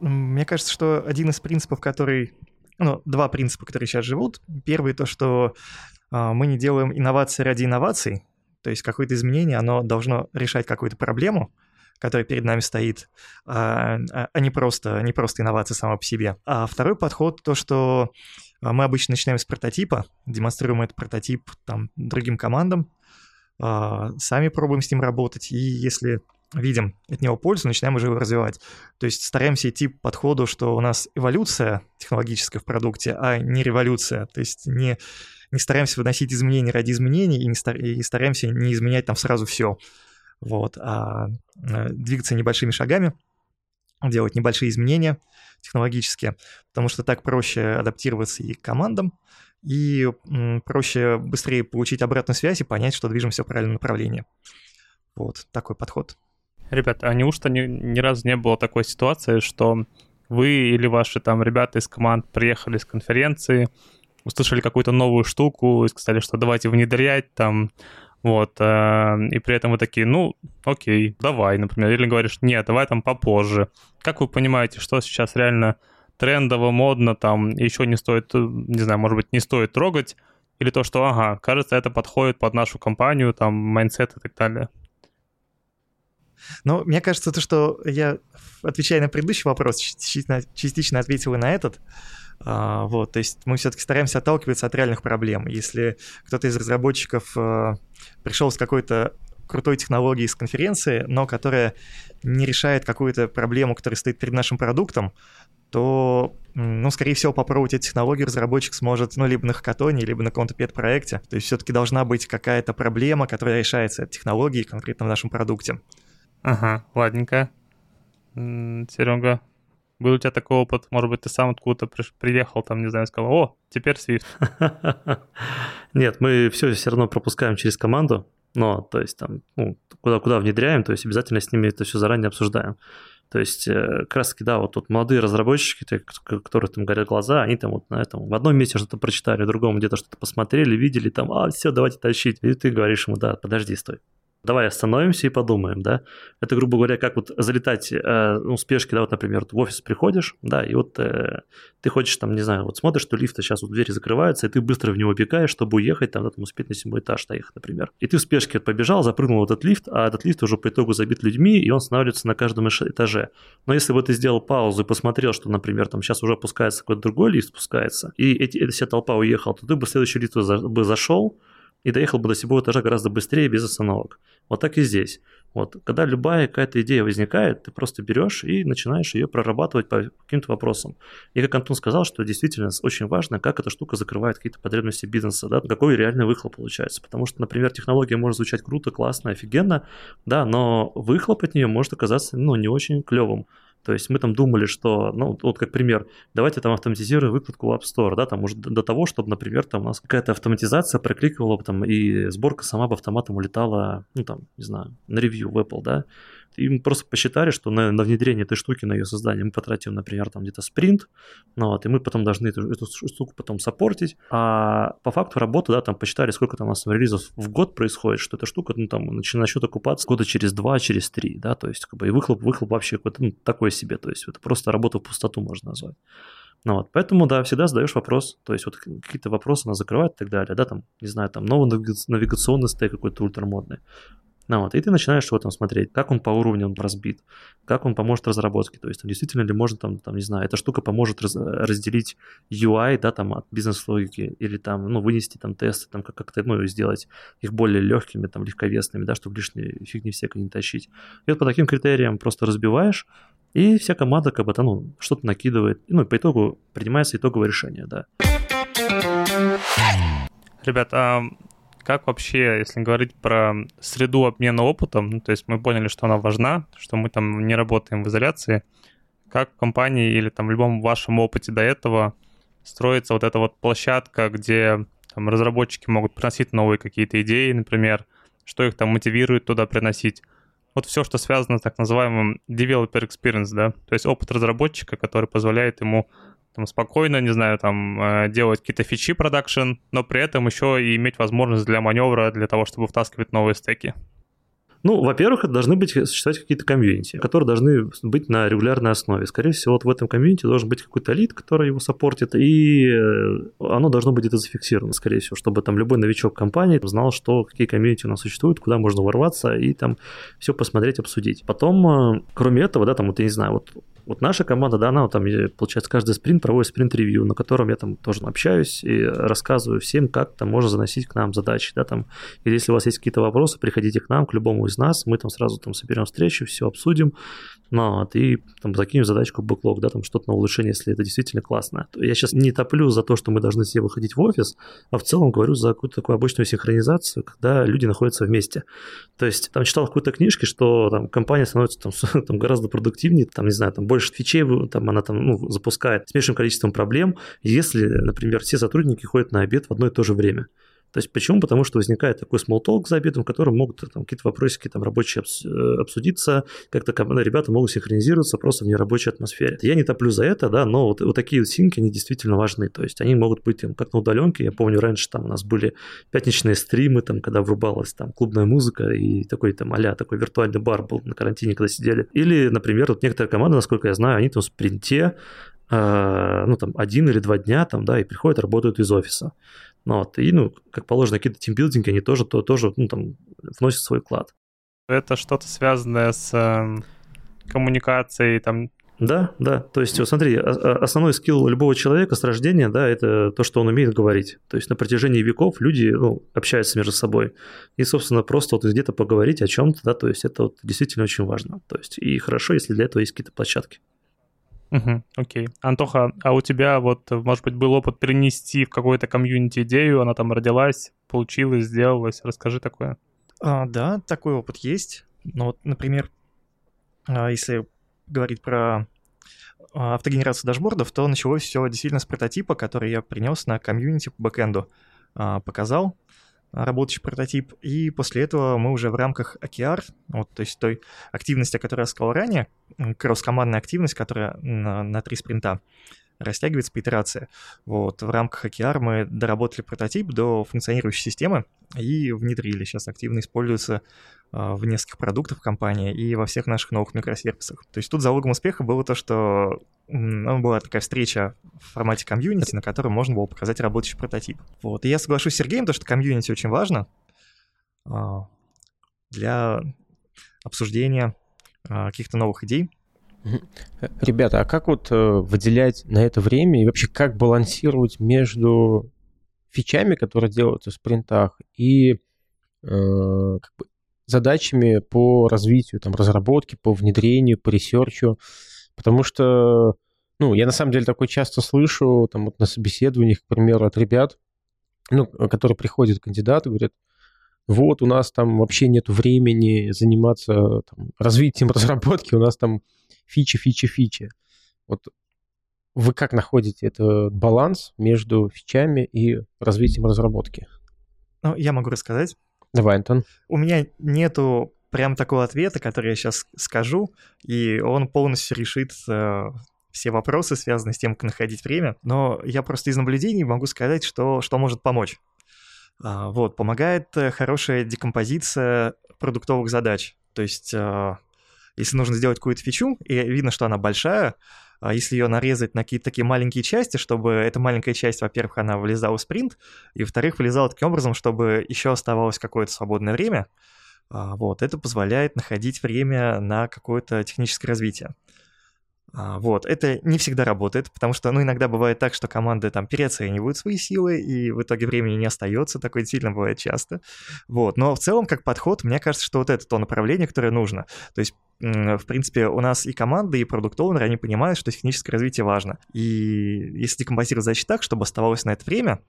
[SPEAKER 2] Мне кажется, что один из принципов, который... Ну, два принципа, которые сейчас живут. Первый то, что э, мы не делаем инновации ради инноваций, то есть какое-то изменение, оно должно решать какую-то проблему, которая перед нами стоит, а, а, а не, просто, не просто инновация сама по себе. А второй подход, то, что а, мы обычно начинаем с прототипа, демонстрируем этот прототип там, другим командам, а, сами пробуем с ним работать, и если видим от него пользу, начинаем уже его развивать. То есть стараемся идти по подходу, что у нас эволюция технологическая в продукте, а не революция. То есть не, не стараемся выносить изменения ради изменений и, не стар, и стараемся не изменять там сразу все. Вот, а, а двигаться небольшими шагами, делать небольшие изменения технологические, потому что так проще адаптироваться и к командам, и проще быстрее получить обратную связь и понять, что движемся в правильном направлении. Вот такой подход.
[SPEAKER 4] Ребята, а неужто ни, ни разу не было такой ситуации, что вы или ваши там ребята из команд приехали с конференции, услышали какую-то новую штуку и сказали, что давайте внедрять там, вот, э, и при этом вы такие, ну, окей, давай, например, или говоришь, нет, давай там попозже. Как вы понимаете, что сейчас реально трендово, модно, там, еще не стоит, не знаю, может быть, не стоит трогать, или то, что, ага, кажется, это подходит под нашу компанию, там, mindset и так далее.
[SPEAKER 2] Ну, мне кажется, то, что я, отвечая на предыдущий вопрос, частично, частично ответил и на этот. А, вот, то есть мы все-таки стараемся отталкиваться от реальных проблем. Если кто-то из разработчиков а, пришел с какой-то крутой технологией с конференции, но которая не решает какую-то проблему, которая стоит перед нашим продуктом, то, ну, скорее всего, попробовать эти технологии разработчик сможет, ну, либо на хакатоне, либо на каком-то пет-проекте. То есть все-таки должна быть какая-то проблема, которая решается от технологии конкретно в нашем продукте.
[SPEAKER 4] Ага, ладненько. Серега, был у тебя такой опыт? Может быть, ты сам откуда-то приехал, там, не знаю, сказал, о, теперь Swift.
[SPEAKER 1] Нет, мы все все равно пропускаем через команду, но, то есть, там, ну, куда-куда внедряем, то есть обязательно с ними это все заранее обсуждаем. То есть, э, как раз таки, да, вот тут молодые разработчики, которые там горят глаза, они там вот на этом в одном месте что-то прочитали, в другом где-то что-то посмотрели, видели, там, а, все, давайте тащить. И ты говоришь ему, да, подожди, стой давай остановимся и подумаем, да. Это, грубо говоря, как вот залетать, э, ну, спешки, да, вот, например, в офис приходишь, да, и вот э, ты хочешь там, не знаю, вот смотришь, что лифт сейчас вот двери закрываются, и ты быстро в него бегаешь, чтобы уехать, там, да, там успеть на седьмой этаж доехать, например. И ты в спешке побежал, запрыгнул в этот лифт, а этот лифт уже по итогу забит людьми, и он останавливается на каждом этаже. Но если бы ты сделал паузу и посмотрел, что, например, там сейчас уже опускается какой-то другой лифт, спускается, и эти, эта вся толпа уехала, то ты бы в следующий лифт бы зашел, и доехал бы до седьмого этажа гораздо быстрее, без остановок. Вот так и здесь. Вот, когда любая какая-то идея возникает, ты просто берешь и начинаешь ее прорабатывать по каким-то вопросам. И как Антон сказал, что действительно очень важно, как эта штука закрывает какие-то потребности бизнеса, да, какой реальный выхлоп получается. Потому что, например, технология может звучать круто, классно, офигенно, да, но выхлоп от нее может оказаться, ну, не очень клевым. То есть мы там думали, что, ну, вот как пример, давайте там автоматизируем выкладку в App Store, да, там может до того, чтобы, например, там у нас какая-то автоматизация прокликивала там и сборка сама бы автоматом улетала, ну, там, не знаю, на ревью в Apple, да, и мы просто посчитали, что на, на внедрение этой штуки, на ее создание мы потратим, например, там где-то спринт, ну, вот, и мы потом должны эту, эту штуку потом саппортить. А по факту работы, да, там посчитали, сколько там у нас релизов в год происходит, что эта штука, ну, там, начнет окупаться года через два, через три, да, то есть, как бы, и выхлоп, выхлоп вообще какой-то, ну, такой себе, то есть, это просто работа в пустоту можно назвать. Ну вот, поэтому, да, всегда задаешь вопрос, то есть вот какие-то вопросы она закрывает и так далее, да, там, не знаю, там новый навигационный стейк какой-то ультрамодный. Ну, вот, и ты начинаешь в этом смотреть, как он по уровням разбит, как он поможет разработке, то есть там, действительно ли можно там, там, не знаю, эта штука поможет раз, разделить UI, да, там, от бизнес-логики, или там, ну, вынести там тесты, там, как- как-то, ну, сделать их более легкими, там, легковесными, да, чтобы лишние фигни всякой не тащить. И вот по таким критериям просто разбиваешь, и вся команда как бы там, ну, что-то накидывает, ну, и по итогу принимается итоговое решение, да.
[SPEAKER 4] Ребят, а как вообще, если говорить про среду обмена опытом, ну, то есть мы поняли, что она важна, что мы там не работаем в изоляции, как в компании или там в любом вашем опыте до этого строится вот эта вот площадка, где там разработчики могут приносить новые какие-то идеи, например, что их там мотивирует туда приносить. Вот все, что связано с так называемым developer experience, да, то есть опыт разработчика, который позволяет ему там, спокойно, не знаю, там, э, делать какие-то фичи production, но при этом еще и иметь возможность для маневра, для того, чтобы втаскивать новые стеки.
[SPEAKER 1] Ну, во-первых, это должны быть существовать какие-то комьюнити, которые должны быть на регулярной основе. Скорее всего, вот в этом комьюнити должен быть какой-то лид, который его саппортит, и э, оно должно быть где-то зафиксировано, скорее всего, чтобы там любой новичок компании знал, что какие комьюнити у нас существуют, куда можно ворваться и там все посмотреть, обсудить. Потом, э, кроме этого, да, там, вот я не знаю, вот вот наша команда, да, она вот там, получается, каждый спринт проводит спринт-ревью, на котором я там тоже общаюсь и рассказываю всем, как там можно заносить к нам задачи, да, там, или если у вас есть какие-то вопросы, приходите к нам, к любому из нас, мы там сразу там соберем встречу, все обсудим, ну, вот, и там закинем задачку бэклог, да, там что-то на улучшение, если это действительно классно. Я сейчас не топлю за то, что мы должны все выходить в офис, а в целом говорю за какую-то такую обычную синхронизацию, когда люди находятся вместе. То есть там читал в какой-то книжке, что там компания становится там, там гораздо продуктивнее, там, не знаю, там больше фичей там, она там ну, запускает с меньшим количеством проблем, если, например, все сотрудники ходят на обед в одно и то же время. То есть почему? Потому что возникает такой small talk за обедом, в котором могут там, какие-то вопросики там, рабочие э, обсудиться, как-то ребята могут синхронизироваться просто в нерабочей атмосфере. Я не топлю за это, да, но вот, вот такие вот синки, они действительно важны. То есть они могут быть там, как на удаленке. Я помню, раньше там у нас были пятничные стримы, там, когда врубалась там клубная музыка и такой там а такой виртуальный бар был на карантине, когда сидели. Или, например, вот некоторые команды, насколько я знаю, они там в спринте э, ну, там, один или два дня, там, да, и приходят, работают из офиса. Ну, вот, и, ну, как положено, какие-то тимбилдинги, они тоже, то, тоже ну, там, вносят свой вклад.
[SPEAKER 4] Это что-то связанное с э, коммуникацией, там,
[SPEAKER 1] да, да. То есть, вот смотри, основной скилл любого человека с рождения, да, это то, что он умеет говорить. То есть на протяжении веков люди ну, общаются между собой. И, собственно, просто вот где-то поговорить о чем-то, да, то есть это вот действительно очень важно. То есть и хорошо, если для этого есть какие-то площадки.
[SPEAKER 4] Угу, окей. Антоха, а у тебя вот, может быть, был опыт перенести в какой-то комьюнити идею, она там родилась, получилась, сделалась? Расскажи такое.
[SPEAKER 2] А, да, такой опыт есть. Ну вот, например, а, если говорить про а, автогенерацию дашбордов, то началось все действительно с прототипа, который я принес на комьюнити по бэкэнду. А, показал работающий прототип, и после этого мы уже в рамках OKR, вот, то есть той активности, о которой я сказал ранее, кросс-командная активность, которая на, на три спринта, растягивается по итерации. Вот, в рамках OKR мы доработали прототип до функционирующей системы и внедрили. Сейчас активно используется в нескольких продуктах компании и во всех наших новых микросервисах. То есть тут залогом успеха было то, что ну, была такая встреча в формате комьюнити, на которой можно было показать работающий прототип. Вот. И я соглашусь с Сергеем, то, что комьюнити очень важно а, для обсуждения а, каких-то новых идей.
[SPEAKER 3] Ребята, а как вот э, выделять на это время и вообще как балансировать между фичами, которые делаются в спринтах, и э, как бы задачами по развитию, там, разработке, по внедрению, по ресерчу, потому что, ну, я на самом деле такое часто слышу, там, вот на собеседованиях, к примеру, от ребят, ну, которые приходят кандидаты, говорят, вот, у нас там вообще нет времени заниматься там, развитием разработки, у нас там фичи, фичи, фичи. Вот вы как находите этот баланс между фичами и развитием разработки?
[SPEAKER 2] Ну, я могу рассказать.
[SPEAKER 3] Давай, Антон.
[SPEAKER 2] У меня нету прям такого ответа, который я сейчас скажу, и он полностью решит э, все вопросы, связанные с тем, как находить время. Но я просто из наблюдений могу сказать, что, что может помочь. А, вот, помогает э, хорошая декомпозиция продуктовых задач. То есть, э, если нужно сделать какую-то фичу, и видно, что она большая, если ее нарезать на какие-то такие маленькие части, чтобы эта маленькая часть, во-первых, она влезала в спринт, и, во-вторых, влезала таким образом, чтобы еще оставалось какое-то свободное время, а, вот, это позволяет находить время на какое-то техническое развитие. А, вот, это не всегда работает, потому что, ну, иногда бывает так, что команды там переоценивают свои силы, и в итоге времени не остается, такое действительно бывает часто. Вот, но в целом, как подход, мне кажется, что вот это то направление, которое нужно. То есть в принципе, у нас и команды, и продукт-оунеры, они понимают, что техническое развитие важно. И если декомпозировать задачи так, чтобы оставалось на это время,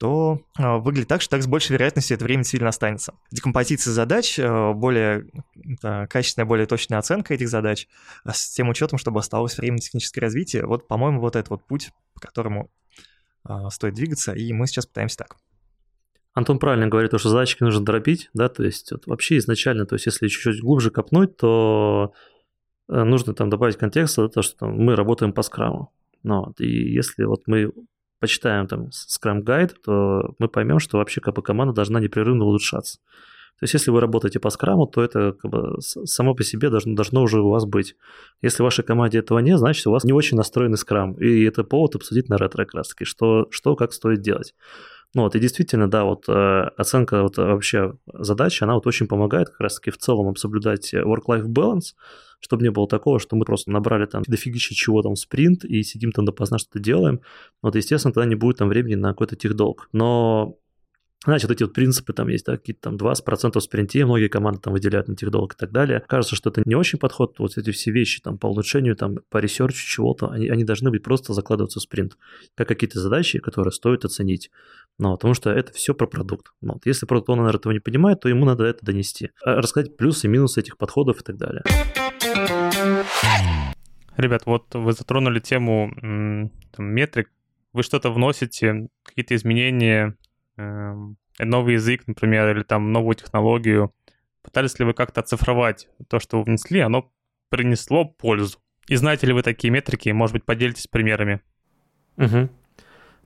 [SPEAKER 2] то э, выглядит так, что так с большей вероятностью это время сильно останется. Декомпозиция задач, э, более э, качественная, более точная оценка этих задач, а с тем учетом, чтобы оставалось время на техническое развитие, вот, по-моему, вот этот вот путь, по которому стоит двигаться, и мы сейчас пытаемся так.
[SPEAKER 1] Антон правильно говорит, что задачки нужно дробить, да, то есть вот вообще изначально, то есть если чуть-чуть глубже копнуть, то э, нужно там добавить контекст, да, то, что мы работаем по скраму. Ну, вот, и если вот мы почитаем там Scrum Guide, то мы поймем, что вообще как бы команда должна непрерывно улучшаться. То есть, если вы работаете по скраму, то это как бы само по себе должно, должно уже у вас быть. Если в вашей команде этого нет, значит, у вас не очень настроенный скрам. И это повод обсудить на ретро как раз таки, что, что как стоит делать. Ну вот, и действительно, да, вот э, оценка вот вообще задачи, она вот очень помогает как раз-таки в целом соблюдать work-life balance, чтобы не было такого, что мы просто набрали там дофигища чего там спринт и сидим там допоздна что-то делаем. Вот, естественно, тогда не будет там времени на какой-то техдолг. Но вот эти вот принципы там есть, да, какие-то там 20% в спринте, многие команды там выделяют на техдолг и так далее. Кажется, что это не очень подход, вот эти все вещи там по улучшению, там по ресерчу чего-то, они, они должны быть просто закладываться в спринт, как какие-то задачи, которые стоит оценить. Ну, потому что это все про продукт. Ну, вот. Если product owner этого не понимает, то ему надо это донести. А рассказать плюсы и минусы этих подходов и так далее.
[SPEAKER 4] Ребят, вот вы затронули тему там, метрик. Вы что-то вносите, какие-то изменения новый язык, например, или там новую технологию. Пытались ли вы как-то оцифровать то, что вы внесли, оно принесло пользу? И знаете ли вы такие метрики? Может быть, поделитесь примерами.
[SPEAKER 1] Угу.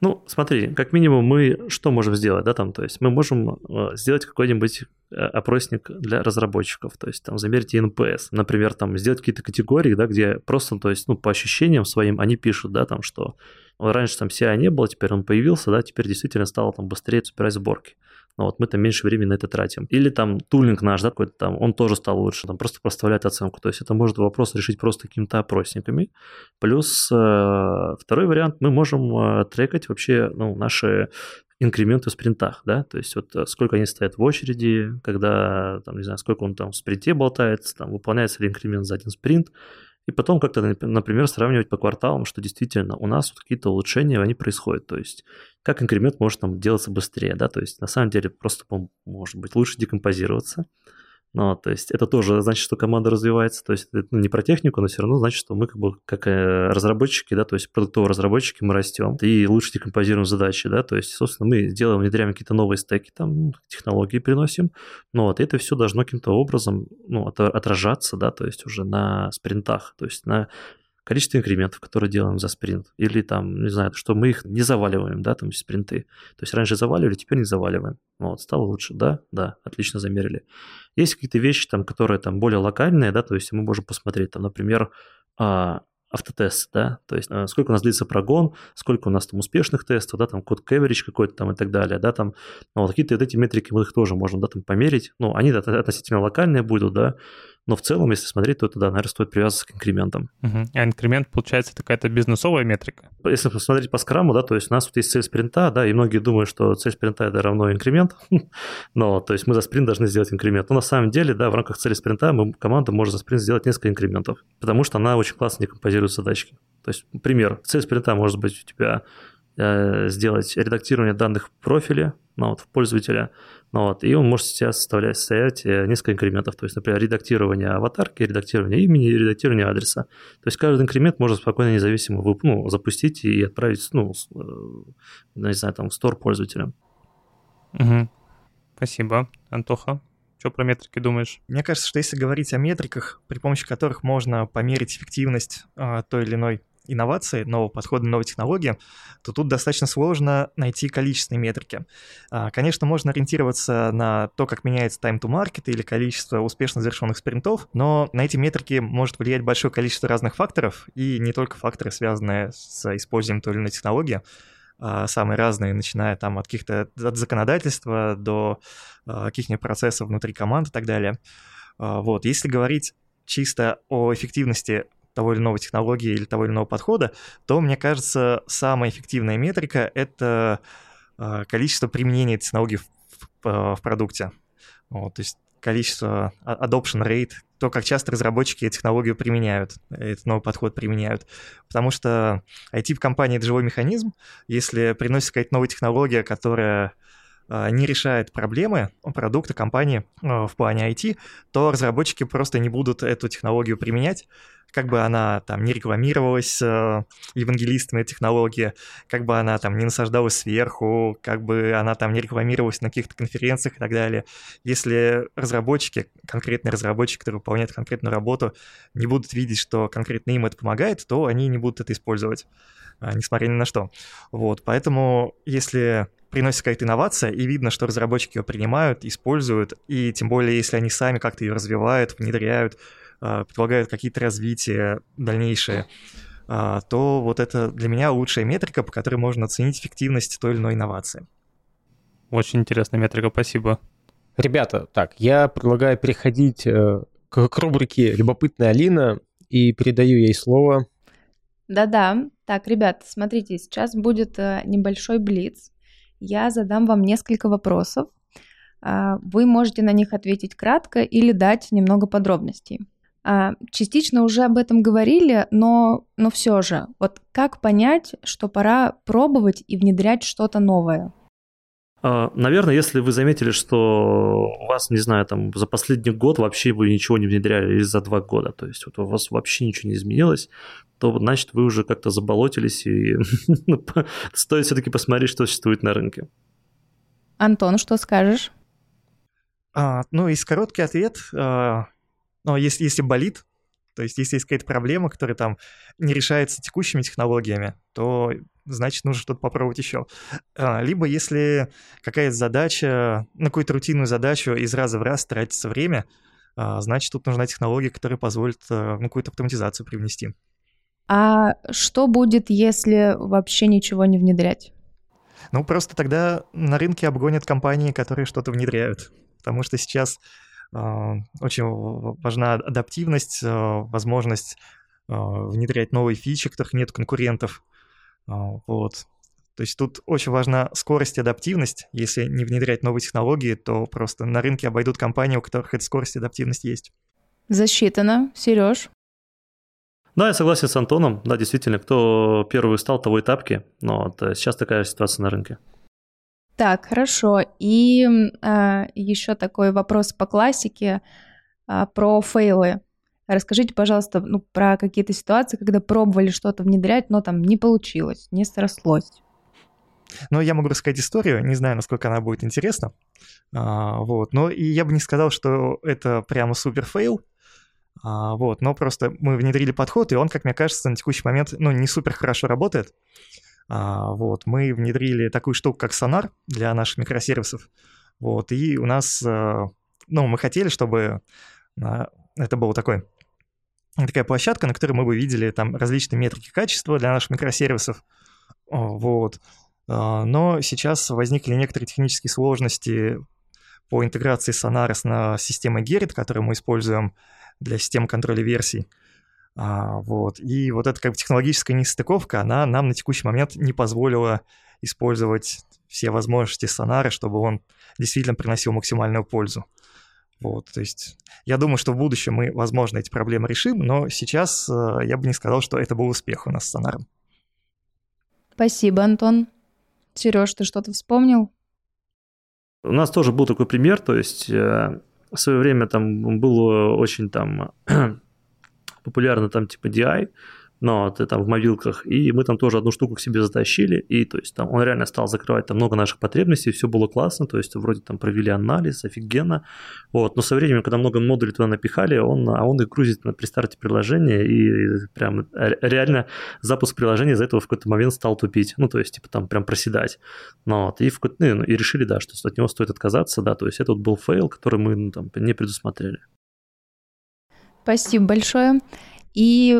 [SPEAKER 1] Ну, смотри, как минимум мы что можем сделать, да, там, то есть мы можем э, сделать какой-нибудь э, опросник для разработчиков, то есть там замерить NPS, например, там сделать какие-то категории, да, где просто, то есть, ну, по ощущениям своим они пишут, да, там, что раньше там CI не было, теперь он появился, да, теперь действительно стало там быстрее собирать сборки. Но вот мы там меньше времени на это тратим. Или там тулинг наш, да, какой-то там, он тоже стал лучше, там просто проставляет оценку. То есть это может вопрос решить просто какими-то опросниками. Плюс э, второй вариант, мы можем э, трекать вообще, ну, наши инкременты в спринтах, да, то есть вот э, сколько они стоят в очереди, когда, там, не знаю, сколько он там в спринте болтается, там, выполняется ли инкремент за один спринт, и потом как-то, например, сравнивать по кварталам, что действительно у нас вот какие-то улучшения, они происходят. То есть как инкремент может там делаться быстрее, да, то есть на самом деле просто может быть лучше декомпозироваться, Ну, то есть это тоже значит, что команда развивается, то есть это ну, не про технику, но все равно значит, что мы как бы как э, разработчики, да, то есть продуктовые разработчики, мы растем и лучше декомпозируем задачи, да, то есть, собственно, мы делаем, внедряем какие-то новые стеки, там, ну, технологии приносим, но вот это все должно каким-то образом, ну, отражаться, да, то есть уже на спринтах, то есть на количество инкрементов, которые делаем за спринт, или там, не знаю, что мы их не заваливаем, да, там спринты. То есть раньше заваливали, теперь не заваливаем. Вот, стало лучше, да, да, отлично замерили. Есть какие-то вещи там, которые там более локальные, да, то есть мы можем посмотреть, там, например, а, автотест, да, то есть э, сколько у нас длится прогон, сколько у нас там успешных тестов, да, там код coverage какой-то там и так далее, да, там, ну, вот какие-то вот эти метрики мы их тоже можем, да, там померить, ну, они относительно локальные будут, да, но в целом, если смотреть, то это, да, наверное, стоит привязываться к инкрементам.
[SPEAKER 4] Угу. А инкремент, получается, это какая-то бизнесовая метрика?
[SPEAKER 1] Если посмотреть по скраму, да, то есть у нас вот есть цель спринта, да, и многие думают, что цель спринта это равно инкремент, но, то есть мы за спринт должны сделать инкремент. Но на самом деле, да, в рамках цели спринта мы, команда может за спринт сделать несколько инкрементов, потому что она очень классно декомпозирует задачки. То есть, пример, цель спринта может быть у тебя э, сделать редактирование данных в профиле, ну, вот, в пользователя, вот, и он может сейчас составлять, составлять э, несколько инкрементов, то есть, например, редактирование аватарки, редактирование имени, редактирование адреса. То есть каждый инкремент можно спокойно, независимо ну, запустить и отправить, ну, э, не знаю, там, в стор пользователям.
[SPEAKER 4] Угу. Спасибо. Антоха, что про метрики думаешь?
[SPEAKER 2] Мне кажется, что если говорить о метриках, при помощи которых можно померить эффективность а, той или иной инновации, нового подхода, новой технологии, то тут достаточно сложно найти количественные метрики. А, конечно, можно ориентироваться на то, как меняется time to market или количество успешно завершенных спринтов, но на эти метрики может влиять большое количество разных факторов, и не только факторы, связанные с использованием той или иной технологии, а, самые разные, начиная там от каких-то от законодательства до а, каких-нибудь процессов внутри команд и так далее. Вот, если говорить чисто о эффективности того или иного технологии или того или иного подхода, то, мне кажется, самая эффективная метрика — это а, количество применения технологий в, в, в продукте. Вот, то есть количество adoption rate, то, как часто разработчики технологию применяют, этот новый подход применяют. Потому что IT в компании — это живой механизм. Если приносит какая-то новая технология, которая а, не решает проблемы продукта компании а, в плане IT, то разработчики просто не будут эту технологию применять, как бы она там не рекламировалась э, евангелистами технологии, как бы она там не насаждалась сверху, как бы она там не рекламировалась на каких-то конференциях и так далее. Если разработчики, конкретные разработчики, которые выполняют конкретную работу, не будут видеть, что конкретно им это помогает, то они не будут это использовать, э, несмотря ни на что. Вот, поэтому если приносит какая-то инновация, и видно, что разработчики ее принимают, используют, и тем более, если они сами как-то ее развивают, внедряют, а, предполагают какие-то развития дальнейшие, а, то вот это для меня лучшая метрика, по которой можно оценить эффективность той или иной инновации.
[SPEAKER 4] Очень интересная метрика, спасибо.
[SPEAKER 3] Ребята, так, я предлагаю переходить э, к, к рубрике «Любопытная Алина» и передаю ей слово.
[SPEAKER 5] Да-да. Так, ребят, смотрите, сейчас будет э, небольшой блиц. Я задам вам несколько вопросов. А, вы можете на них ответить кратко или дать немного подробностей. А, частично уже об этом говорили, но, но все же, вот как понять, что пора пробовать и внедрять что-то новое?
[SPEAKER 1] А, наверное, если вы заметили, что у вас, не знаю, там за последний год вообще вы ничего не внедряли или за два года, то есть вот у вас вообще ничего не изменилось, то значит вы уже как-то заболотились и ну, стоит все-таки посмотреть, что существует на рынке.
[SPEAKER 5] Антон, что скажешь?
[SPEAKER 2] А, ну, есть короткий ответ. А, но если, если болит, то есть если есть какая-то проблема, которая там не решается текущими технологиями, то значит нужно что-то попробовать еще. А, либо если какая-то задача, на какую-то рутинную задачу из раза в раз тратится время, а, значит тут нужна технология, которая позволит а, ну, какую-то автоматизацию привнести.
[SPEAKER 5] А что будет, если вообще ничего не внедрять?
[SPEAKER 2] Ну, просто тогда на рынке обгонят компании, которые что-то внедряют. Потому что сейчас очень важна адаптивность, а, возможность а, внедрять новые фичи, которых нет конкурентов. Вот. То есть тут очень важна скорость и адаптивность. Если не внедрять новые технологии, то просто на рынке обойдут компании, у которых эта скорость и адаптивность есть.
[SPEAKER 5] Засчитано. Сереж?
[SPEAKER 1] Да, я согласен с Антоном. Да, действительно, кто первый стал, того и тапки. Но вот э, сейчас такая ситуация на рынке.
[SPEAKER 5] Так, хорошо. И а, еще такой вопрос по классике а, про фейлы. Расскажите, пожалуйста, ну, про какие-то ситуации, когда пробовали что-то внедрять, но там не получилось, не срослось.
[SPEAKER 2] Но я могу рассказать историю, не знаю, насколько она будет интересна. А, вот. Но и я бы не сказал, что это прямо супер фейл. А, вот. Но просто мы внедрили подход, и он, как мне кажется, на текущий момент ну, не супер хорошо работает. А, вот. Мы внедрили такую штуку, как сонар для наших микросервисов. Вот. И у нас, а, ну, мы хотели, чтобы а, это был такой такая площадка, на которой мы бы видели там различные метрики качества для наших микросервисов. Вот. Но сейчас возникли некоторые технические сложности по интеграции Sonaris на системы Gerrit, которую мы используем для системы контроля версий. А, вот. И вот эта как бы технологическая нестыковка, она нам на текущий момент не позволила использовать все возможности Sonara, чтобы он действительно приносил максимальную пользу. Вот, то есть я думаю, что в будущем мы, возможно, эти проблемы решим, но сейчас э, я бы не сказал, что это был успех у нас с Сонаром.
[SPEAKER 5] Спасибо, Антон. Сереж, ты что-то вспомнил?
[SPEAKER 1] У нас тоже был такой пример, то есть э, в свое время там было очень там популярно там типа DI, но ты там в мобилках, и мы там тоже одну штуку к себе затащили, и то есть там он реально стал закрывать там много наших потребностей, все было классно, то есть вроде там провели анализ, офигенно, вот, но со временем, когда много модулей туда напихали, он, а он их грузит на при старте приложения, и прям реально запуск приложения из-за этого в какой-то момент стал тупить, ну, то есть, типа, там прям проседать, ну, вот, и, в, ну, и решили, да, что от него стоит отказаться, да, то есть это вот был фейл, который мы ну, там не предусмотрели.
[SPEAKER 5] Спасибо большое. И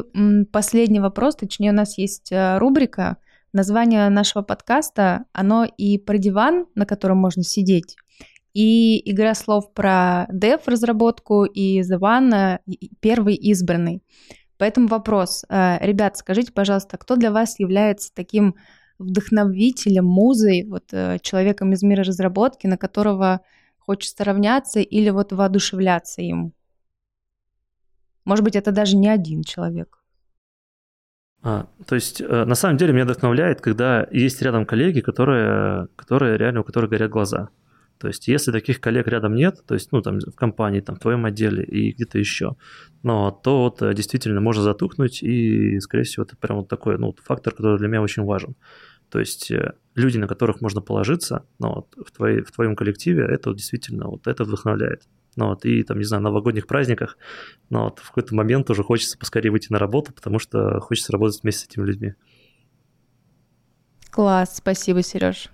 [SPEAKER 5] последний вопрос, точнее, у нас есть э, рубрика. Название нашего подкаста, оно и про диван, на котором можно сидеть, и игра слов про dev разработку и The One, первый избранный. Поэтому вопрос. Э, ребят, скажите, пожалуйста, кто для вас является таким вдохновителем, музой, вот э, человеком из мира разработки, на которого хочется равняться или вот воодушевляться им? Может быть, это даже не один человек.
[SPEAKER 1] А, то есть, э, на самом деле, меня вдохновляет, когда есть рядом коллеги, которые, которые реально, у которых горят глаза. То есть, если таких коллег рядом нет, то есть, ну, там, в компании, там, в твоем отделе и где-то еще, но то вот э, действительно можно затухнуть, и, скорее всего, это прям вот такой, ну, фактор, который для меня очень важен. То есть, э, люди, на которых можно положиться, ну, вот, в, твоей, в твоем коллективе, это вот действительно, вот это вдохновляет. Ну вот, и там, не знаю, на новогодних праздниках, но вот в какой-то момент уже хочется поскорее выйти на работу, потому что хочется работать вместе с этими людьми.
[SPEAKER 5] Класс, спасибо, Сереж.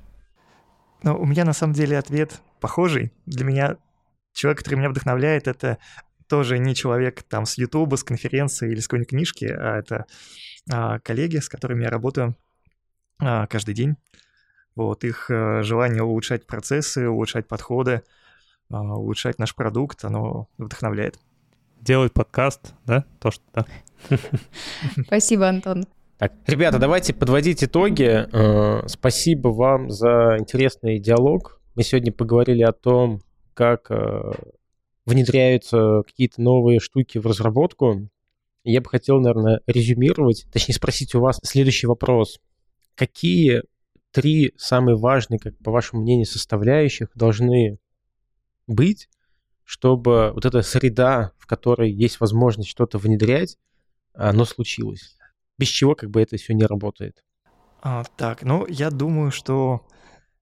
[SPEAKER 2] Ну, у меня на самом деле ответ похожий. Для меня человек, который меня вдохновляет, это тоже не человек там с Ютуба, с конференции или с какой-нибудь книжки, а это а, коллеги, с которыми я работаю а, каждый день. Вот их а, желание улучшать процессы, улучшать подходы, улучшать наш продукт, оно вдохновляет.
[SPEAKER 4] Делать подкаст, да? То, что да.
[SPEAKER 5] Спасибо, Антон.
[SPEAKER 3] Так, ребята, давайте подводить итоги. Э, спасибо вам за интересный диалог. Мы сегодня поговорили о том, как э, внедряются какие-то новые штуки в разработку. Я бы хотел, наверное, резюмировать, точнее спросить у вас следующий вопрос. Какие три самые важные, как по вашему мнению, составляющих должны быть, чтобы вот эта среда, в которой есть возможность что-то внедрять, оно случилось. Без чего как бы это все не работает.
[SPEAKER 2] А, так, ну я думаю, что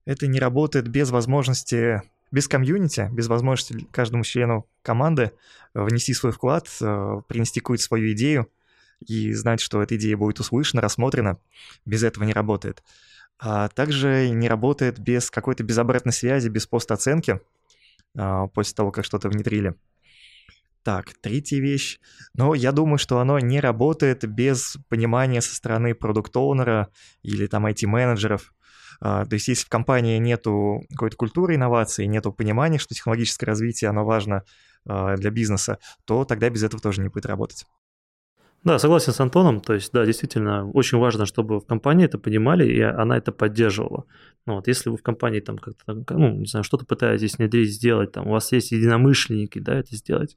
[SPEAKER 2] это не работает без возможности, без комьюнити, без возможности каждому члену команды внести свой вклад, э, принести какую-то свою идею и знать, что эта идея будет услышана, рассмотрена. Без этого не работает. А также не работает без какой-то безобратной связи, без постоценки. А, после того, как что-то внедрили. Так, третья вещь. Но я думаю, что оно не работает без понимания со стороны продукт-оунера или там IT-менеджеров. А, то есть если в компании нету какой-то культуры инноваций, нету понимания, что технологическое развитие, оно важно а, для бизнеса, то тогда без этого тоже не будет работать.
[SPEAKER 1] Да, согласен с Антоном. То есть, да, действительно, очень важно, чтобы в компании это понимали, и она это поддерживала. Ну, вот, если вы в компании там как-то, ну, не знаю, что-то пытаетесь внедрить, сделать, там, у вас есть единомышленники, да, это сделать,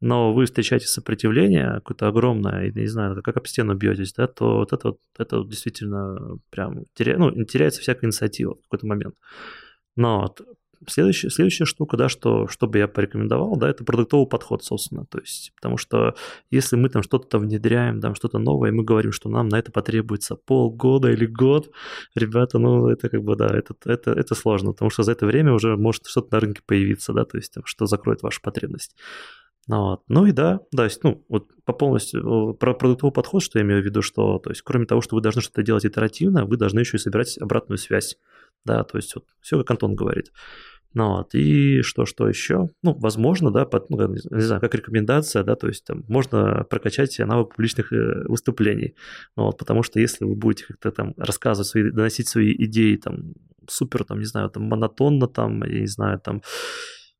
[SPEAKER 1] но вы встречаете сопротивление какое-то огромное, и, не знаю, как об стену бьетесь, да, то вот это вот, это действительно прям теря... ну, теряется всякая инициатива в какой-то момент. Но вот Следующая, следующая штука, да, что, что бы я порекомендовал, да, это продуктовый подход, собственно. То есть, потому что если мы там что-то внедряем, там что-то новое, и мы говорим, что нам на это потребуется полгода или год, ребята, ну, это как бы, да, это, это, это сложно, потому что за это время уже может что-то на рынке появиться, да, то есть, там, что закроет вашу потребность. Ну, вот. ну и да, да, есть, ну, вот по полностью про продуктовый подход, что я имею в виду, что, то есть, кроме того, что вы должны что-то делать итеративно, вы должны еще и собирать обратную связь, да, то есть, вот, все, как Антон говорит. Ну вот, и что, что еще? Ну, возможно, да, под, ну, не знаю, как рекомендация, да, то есть там можно прокачать навык публичных э, выступлений, ну, вот, потому что если вы будете как-то там рассказывать свои, доносить свои идеи там супер, там, не знаю, там монотонно, там, я не знаю, там,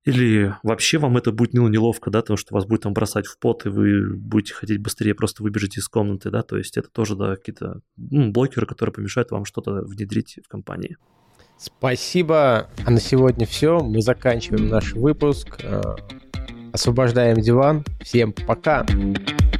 [SPEAKER 1] или вообще вам это будет ну, неловко, да, потому что вас будет там бросать в пот, и вы будете хотеть быстрее просто выбежать из комнаты, да, то есть это тоже, да, какие-то ну, блокеры, которые помешают вам что-то внедрить в компании.
[SPEAKER 3] Спасибо. А на сегодня все. Мы заканчиваем наш выпуск. Э, освобождаем диван. Всем пока. Пока.